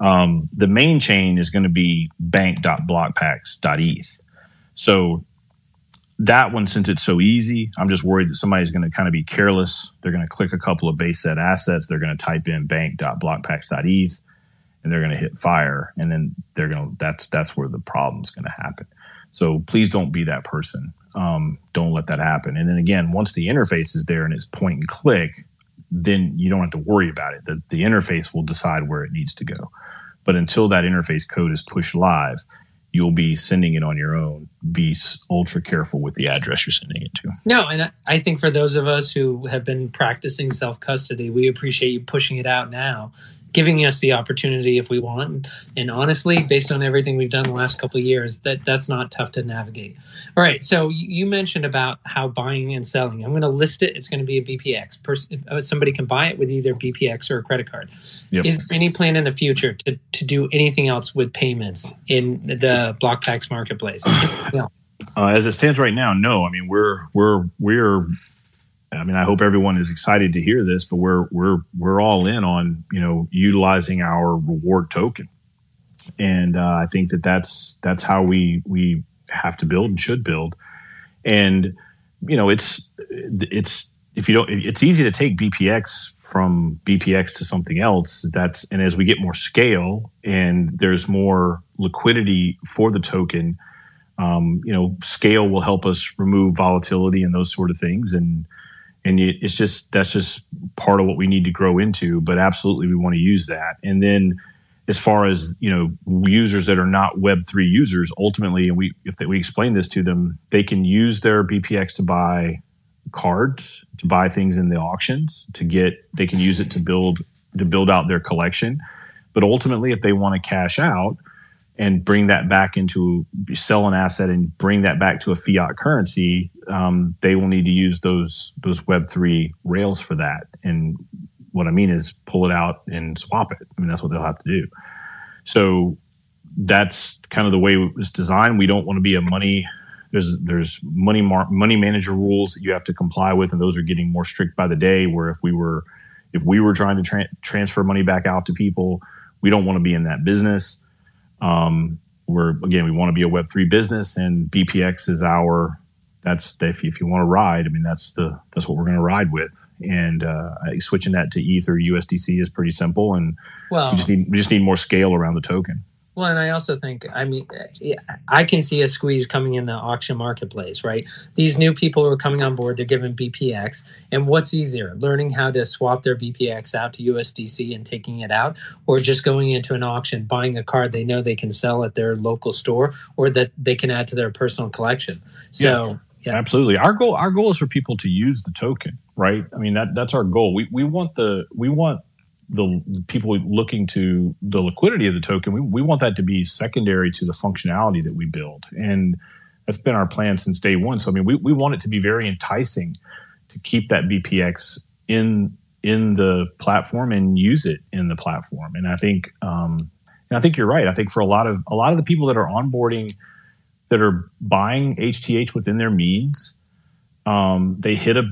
Um, the main chain is going to be bank.blokpax.eth. So that one, since it's so easy, I'm just worried that somebody's going to kind of be careless. They're going to click a couple of base set assets. They're going to type in bank.blokpax.eth and they're going to hit fire. And then they're going to, that's, that's where the problem's going to happen. So please don't be that person. Um, don't let that happen. And then again, once the interface is there and it's point and click, then you don't have to worry about it. The, the interface will decide where it needs to go. But until that interface code is pushed live, you'll be sending it on your own. Be ultra careful with the address you're sending it to. No, and I think for those of us who have been practicing self custody, we appreciate you pushing it out now giving us the opportunity if we want. And honestly, based on everything we've done the last couple of years, that that's not tough to navigate. All right. So you mentioned about how buying and selling. I'm going to list it. It's going to be a BPX. Person, uh, somebody can buy it with either BPX or a credit card. Yep. Is there any plan in the future to, to do anything else with payments in the Blokpax marketplace? Uh, as it stands right now, no. I mean, we're we're we're I mean, I hope everyone is excited to hear this, but we're we're we're all in on you know utilizing our reward token, and uh, I think that that's that's how we we have to build and should build, and you know it's it's if you don't it's easy to take BPX from BPX to something else. That's and as we get more scale and there's more liquidity for the token, um, you know, scale will help us remove volatility and those sort of things. And and it's just that's just part of what we need to grow into but absolutely we want to use that. And then as far as you know users that are not web3 users ultimately and we if we explain this to them they can use their bpx to buy cards to buy things in the auctions to get they can use it to build to build out their collection. But ultimately if they want to cash out and bring that back into sell an asset and bring that back to a fiat currency, um, they will need to use those those Web three rails for that. And what I mean is pull it out and swap it. I mean that's what they'll have to do. So that's kind of the way it's designed. We don't want to be a money. There's there's money mar- money manager rules that you have to comply with, and those are getting more strict by the day. Where if we were if we were trying to tra- transfer money back out to people, we don't want to be in that business. Um, we're again, we want to be a Web three business, and BPX is our. That's if, if you want to ride. I mean, that's the that's what we're going to ride with. And uh, switching that to ETH or USDC is pretty simple, and well, we just need we just need more scale around the token. Well, and I also think, I mean, I can see a squeeze coming in the auction marketplace, right? These new people who are coming on board, they're given BPX. And what's easier, learning how to swap their BPX out to USDC and taking it out, or just going into an auction, buying a card they know they can sell at their local store or that they can add to their personal collection? So, yeah. Yeah. Absolutely. Our goal our goal is for people to use the token, right? I mean that that's our goal. We we want the we want the people looking to the liquidity of the token, we, we want that to be secondary to the functionality that we build. And that's been our plan since day one. So I mean, we, we want it to be very enticing to keep that BPX in in the platform and use it in the platform. And I think um, And I think you're right. I think for a lot of a lot of the people that are onboarding, that are buying HTH within their means, um, they hit a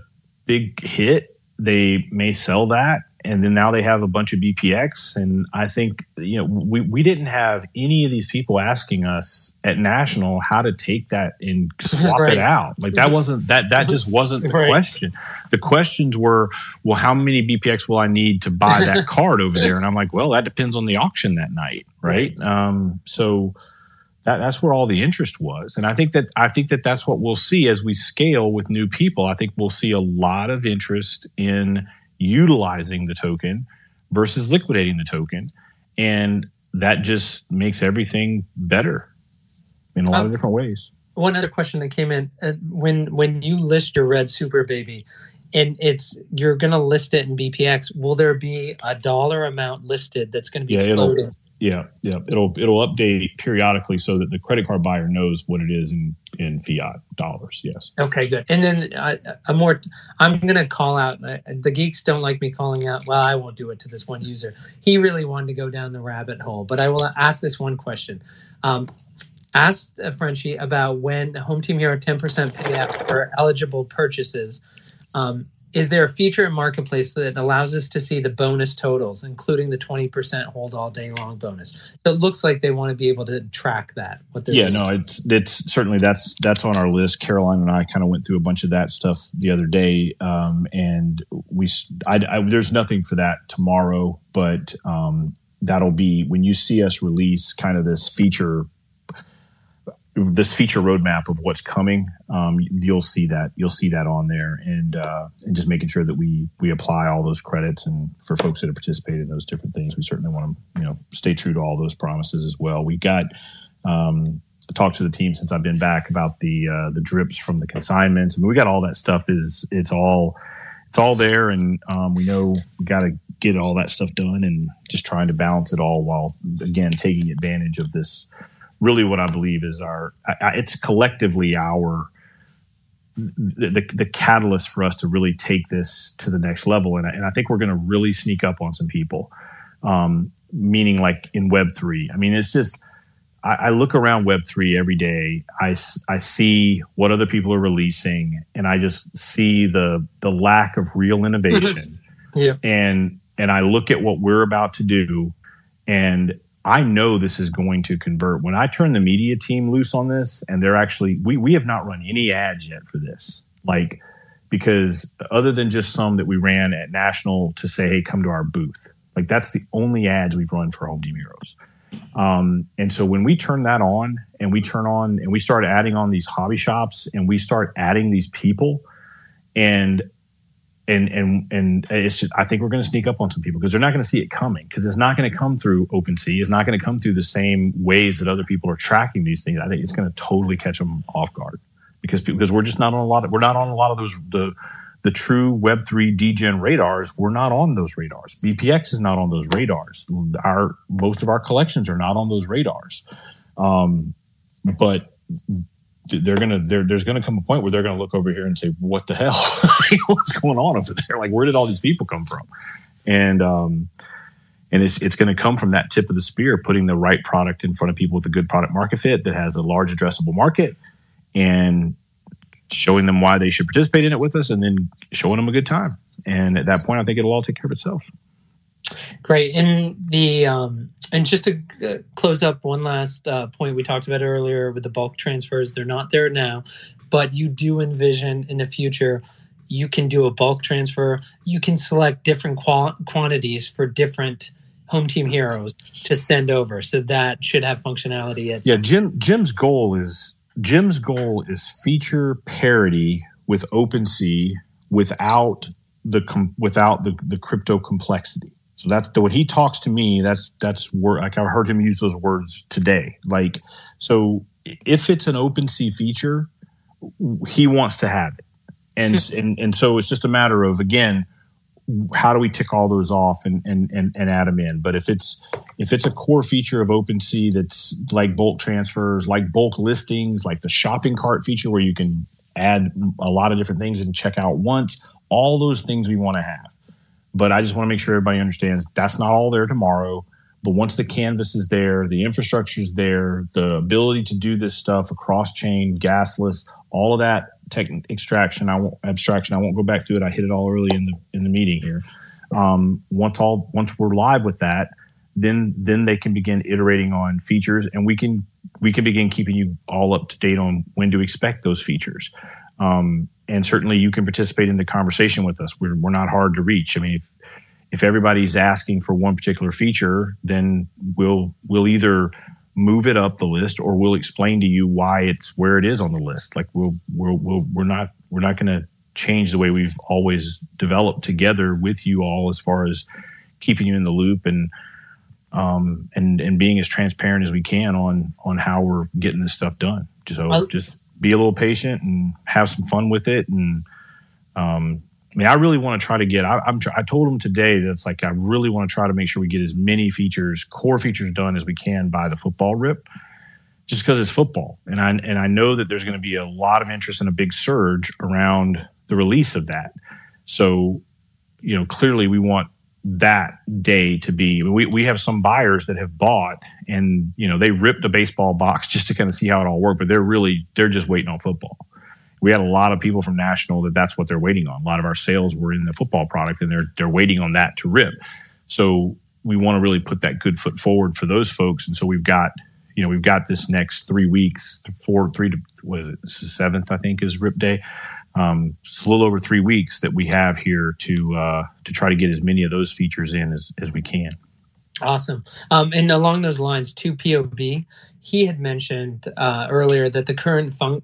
big hit. They may sell that and then now they have a bunch of BPX. And I think you know we we didn't have any of these people asking us at national how to take that and swap right. it out. Like that wasn't that that just wasn't the right. question. The questions were, well, how many BPX will I need to buy that card over there? And I'm like, well, that depends on the auction that night, right? Um, so. That, that's where all the interest was and i think that i think that that's what we'll see as we scale with new people i think we'll see a lot of interest in utilizing the token versus liquidating the token. And that just makes everything better in a lot um, of different ways. One other question that came in uh, when when you list your red super baby and it's you're going to list it in BPX, will there be a dollar amount listed that's going to be yeah, floating? Yeah, yeah. It'll it'll update periodically so that the credit card buyer knows what it is in in fiat dollars. Yes. Okay, good. And then a more, I'm going to call out. Uh, the geeks don't like me calling out. Well, I won't do it to this one user. He really wanted to go down the rabbit hole, but I will ask this one question. Um, asked Frenchie about when Home Team Hero 10% payout for eligible purchases. Um, is there a feature in marketplace that allows us to see the bonus totals including the 20% hold all day long bonus? So it looks like they want to be able to track that what yeah no it's it's certainly that's that's on our list. Caroline and i kind of went through a bunch of that stuff the other day um, and we I, I, there's nothing for that tomorrow but um, that'll be when you see us release kind of this feature this feature roadmap of what's coming, um, you'll see that you'll see that on there, and uh, and just making sure that we we apply all those credits. And for folks that have participated in those different things, we certainly want to you know stay true to all those promises as well. We got um, talked to the team since I've been back about the uh, the drips from the consignments. I mean, we got all that stuff. Is it's all it's all there, and um, we know we got to get all that stuff done, and just trying to balance it all while again taking advantage of this really what I believe is our it's collectively our the, the, the, catalyst for us to really take this to the next level. And I, and I think we're going to really sneak up on some people, um, meaning like in Web three. I mean, it's just I, I, look around Web three every day. I, I see what other people are releasing, and I just see the the lack of real innovation. yeah, and and I look at what we're about to do, and I know this is going to convert. When I turn the media team loose on this, and they're actually, we, we have not run any ads yet for this. Like, because other than just some that we ran at national to say, hey, come to our booth, like that's the only ads we've run for Home Team. Um, and so when we turn that on and we turn on and we start adding on these hobby shops and we start adding these people and and and and it's just, I think we're going to sneak up on some people because they're not going to see it coming because it's not going to come through OpenSea. It's not going to come through the same ways that other people are tracking these things. I think it's going to totally catch them off guard because because we're just not on a lot of we're not on a lot of those the the true Web three degen radars. We're not on those radars. BPX is not on those radars. Our most of our collections are not on those radars. Um, but they're gonna there's gonna come a point where they're gonna look over here and say, "What the hell? What's going on over there? Like, where did all these people come from?" And um, and it's it's going to come from that tip of the spear, putting the right product in front of people with a good product market fit that has a large addressable market, and showing them why they should participate in it with us, and then showing them a good time. And at that point, I think it'll all take care of itself. Great. And the um, and just to uh, close up one last uh, point we talked about earlier with the bulk transfers, they're not there now, but you do envision in the future you can do a bulk transfer. You can select different qual- quantities for different home team heroes to send over. So that should have functionality. At yeah, Jim. Jim's goal is Jim's goal is feature parity with OpenSea without the com- without the, the crypto complexity. So that's the, when he talks to me, that's that's where like I've heard him use those words today. Like so, if it's an OpenSea feature, he wants to have it, and hmm. and and so it's just a matter of again, how do we tick all those off and and and, and add them in? But if it's if it's a core feature of OpenSea that's like bulk transfers, like bulk listings, like the shopping cart feature where you can add a lot of different things and check out once, all those things we want to have but I just want to make sure everybody understands that's not all there tomorrow. but once the canvas is there, the infrastructure is there, the ability to do this stuff across chain, gasless, all of that tech extraction, I won't abstraction. I won't go back through it. I hit it all early in the in the meeting here. Um, once all once we're live with that, then then they can begin iterating on features, and we can we can begin keeping you all up to date on when to expect those features. Um, and certainly, you can participate in the conversation with us. We're we're not hard to reach. I mean, if, if everybody's asking for one particular feature, then we'll we'll either move it up the list or we'll explain to you why it's where it is on the list. Like we'll we'll, we'll we're not we're not going to change the way we've always developed together with you all as far as keeping you in the loop and um, and and being as transparent as we can on on how we're getting this stuff done. So just be a little patient and have some fun with it and um, I mean, I really want to try to get. I, am I told them today that's like I really want to try to make sure we get as many features, core features done as we can by the football rip, just because it's football, and I and I know that there's going to be a lot of interest and a big surge around the release of that. So, you know, clearly we want that day to be. We we have some buyers that have bought and you know they ripped a baseball box just to kind of see how it all worked, but they're really they're just waiting on football we had a lot of people from national that that's what they're waiting on. A lot of our sales were in the football product, and they're they're waiting on that to rip. So we want to really put that good foot forward for those folks, and so we've got you know we've got this next three weeks, four three to what is it? Seventh, I think, is rip day. Um, it's a little over three weeks that we have here to uh, to try to get as many of those features in as, as we can. Awesome. Um, and along those lines, to POB, he had mentioned uh, earlier that the current fun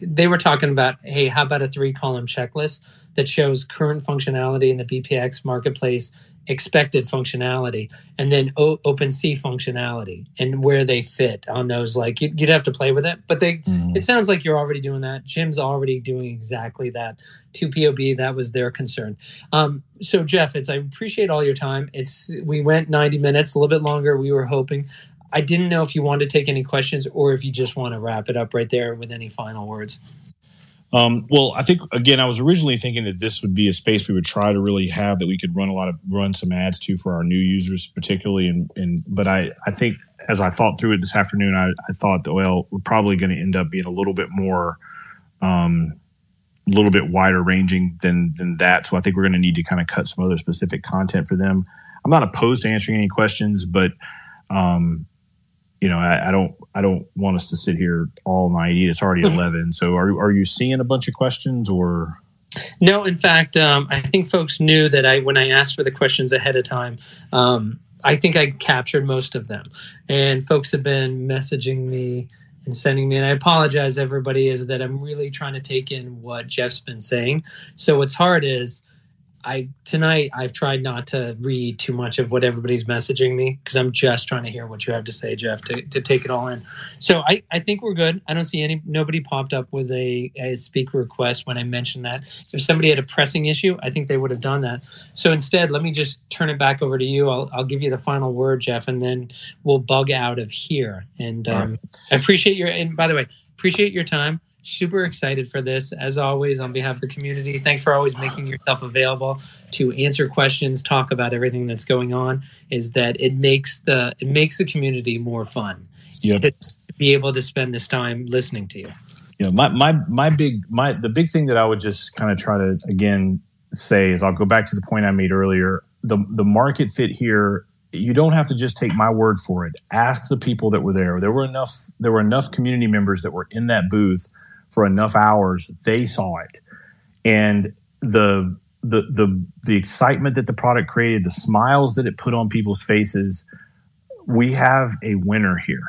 they were talking about, hey, how about a three column checklist that shows current functionality in the BPX marketplace expected functionality and then o- OpenSea functionality and where they fit on those. Like you'd, you'd have to play with it, but they. Mm-hmm. It sounds like you're already doing that. Jim's already doing exactly that. To POB, that was their concern. Um, so Jeff, it's I appreciate all your time. It's we went 90 minutes, a little bit longer. We were hoping. I didn't know if you wanted to take any questions or if you just want to wrap it up right there with any final words. Um, well, I think again, I was originally thinking that this would be a space we would try to really have that we could run a lot of run some ads to for our new users, particularly. And, and but I, I think as I thought through it this afternoon, I, I thought that well, we're probably going to end up being a little bit more, um, a little bit wider ranging than than that. So I think we're going to need to kind of cut some other specific content for them. I'm not opposed to answering any questions, but um, you know, I, I, don't I don't want us to sit here all night. It's already mm-hmm. eleven. So are are you seeing a bunch of questions or? No, in fact, um, I think folks knew that I when I asked for the questions ahead of time. Um, I think I captured most of them, and folks have been messaging me and sending me. And I apologize, everybody, is that I'm really trying to take in what Jeff's been saying. So what's hard is I tonight I've tried not to read too much of what everybody's messaging me because I'm just trying to hear what you have to say, Jeff, to, to take it all in. So I, I think we're good. I don't see any nobody popped up with a, a speaker request when I mentioned that. If somebody had a pressing issue, I think they would have done that. So instead, let me just turn it back over to you. I'll, I'll give you the final word, Jeff, and then we'll bug out of here. And um, right. I appreciate your and by the way, appreciate your time. Super excited for this. As always, on behalf of the community, thanks for always making yourself available to answer questions, talk about everything that's going on. Is that it makes the it makes the community more fun. Yep. To be able to spend this time listening to you. You know, my my my big my the big thing that I would just kind of try to again say is I'll go back to the point I made earlier. The the market fit here you don't have to just take my word for it. Ask the people that were there. There were enough there were enough community members that were in that booth for enough hours. They saw it. And the the the the excitement that the product created, the smiles that it put on people's faces, we have a winner here.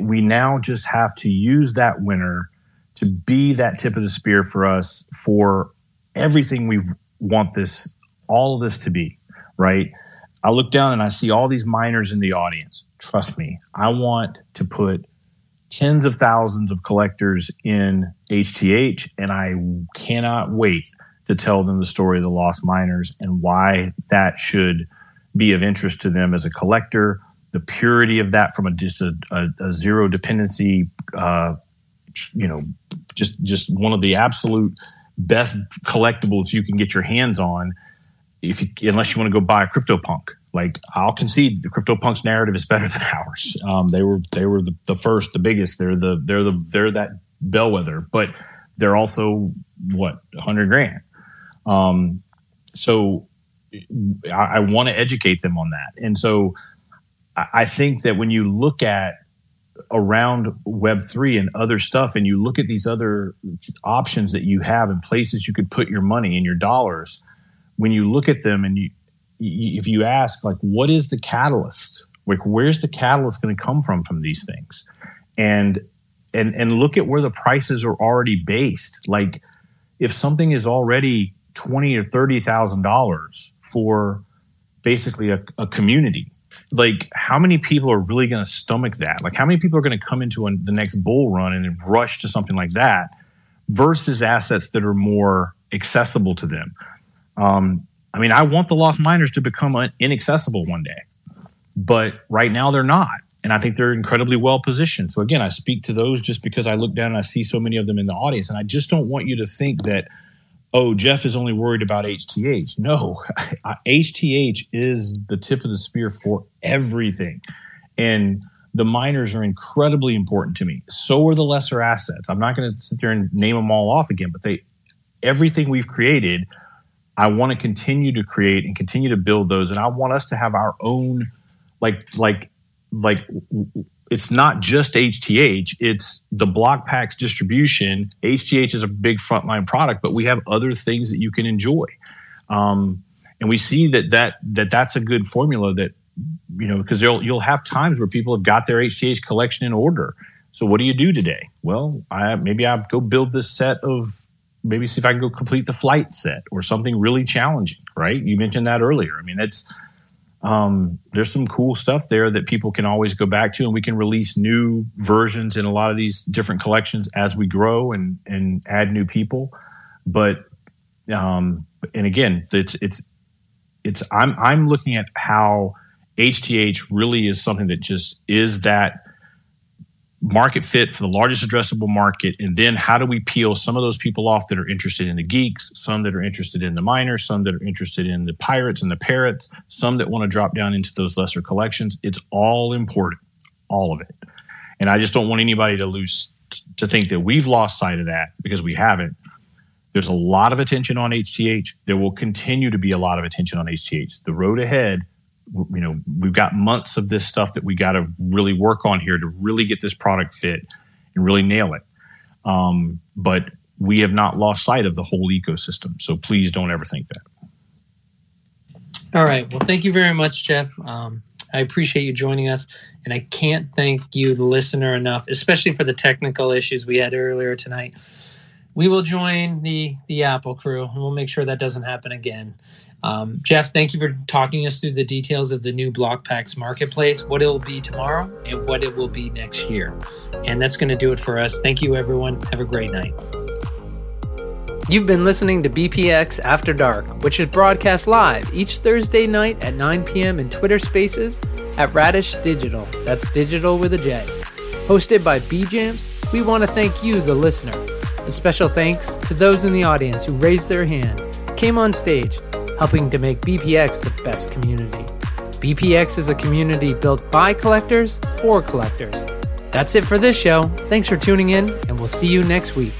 We now just have to use that winner to be that tip of the spear for us for everything we want this all of this to be, right? I look down and I see all these miners in the audience. Trust me, I want to put tens of thousands of collectors in HTH, and I cannot wait to tell them the story of the lost miners and why that should be of interest to them as a collector. The purity of that from a just a, a, a zero dependency, uh, you know, just just one of the absolute best collectibles you can get your hands on if you, unless you want to go buy a CryptoPunk, Like I'll concede the CryptoPunks narrative is better than ours. Um, they were they were the, the first, the biggest. They're the they're the they're that bellwether, but they're also what hundred grand. Um, so I, I want to educate them on that, and so I, I think that when you look at around web3 and other stuff and you look at these other options that you have and places you could put your money and your dollars when you look at them and you if you ask like what is the catalyst? Like where's the catalyst going to come from from these things? And and and look at where the prices are already based. Like if something is already 20 or 30 thousand dollars for basically a, a, community like how many people are really going to stomach that? Like how many people are going to come into the next bull run and then rush to something like that versus assets that are more accessible to them um, I mean, I want the lost miners to become inaccessible one day, but right now they're not. And I think they're incredibly well positioned. So again, I speak to those just because I look down and I see so many of them in the audience. And I just don't want you to think that, oh, Jeff is only worried about HTH. No, HTH is the tip of the spear for everything. And the miners are incredibly important to me. So are the lesser assets. I'm not going to sit there and name them all off again, but they everything we've created I want to continue to create and continue to build those, and I want us to have our own, like like like it's not just HTH, it's the Blokpax distribution. HTH is a big frontline product, but we have other things that you can enjoy. Um, and we see that, that that that's a good formula that you know because you'll you'll have times where people have got their HTH collection in order. So what do you do today? Well, I maybe I go build this set of maybe see if I can go complete the flight set or something really challenging, right? You mentioned that earlier. I mean, it's um, there's some cool stuff there that people can always go back to, and we can release new versions in a lot of these different collections as we grow and and add new people. But um, and again, it's it's it's I'm I'm looking at how HTH really is something that just is that market fit for the largest addressable market and then how do we peel some of those people off that are interested in the geeks some that are interested in the miners some that are interested in the pirates and the parrots some that want to drop down into those lesser collections? It's all important all of it. And i just don't want anybody to lose to think that we've lost sight of that because we haven't. There's a lot of attention on hth there will continue to be a lot of attention on hth the road ahead you know we've got months of this stuff that we got to really work on here to really get this product fit and really nail it. Um, but we have not lost sight of the whole ecosystem so please don't ever think that. All right. Well thank you very much jeff. Um, i appreciate you joining us and i can't thank you the listener enough especially for the technical issues we had earlier tonight we will join the the apple crew and we'll make sure that doesn't happen again um, Jeff, thank you for talking us through the details of the new Blokpax marketplace, what it'll be tomorrow, and what it will be next year. And that's going to do it for us. Thank you, everyone. Have a great night. You've been listening to BPX After Dark, which is broadcast live each Thursday night at 9 p.m. in Twitter Spaces at Radish Digital. That's digital with a J. Hosted by BJams, we want to thank you, the listener. A special thanks to those in the audience who raised their hand, came on stage, helping to make BPX the best community. BPX is a community built by collectors for collectors. That's it for this show. Thanks for tuning in, and we'll see you next week.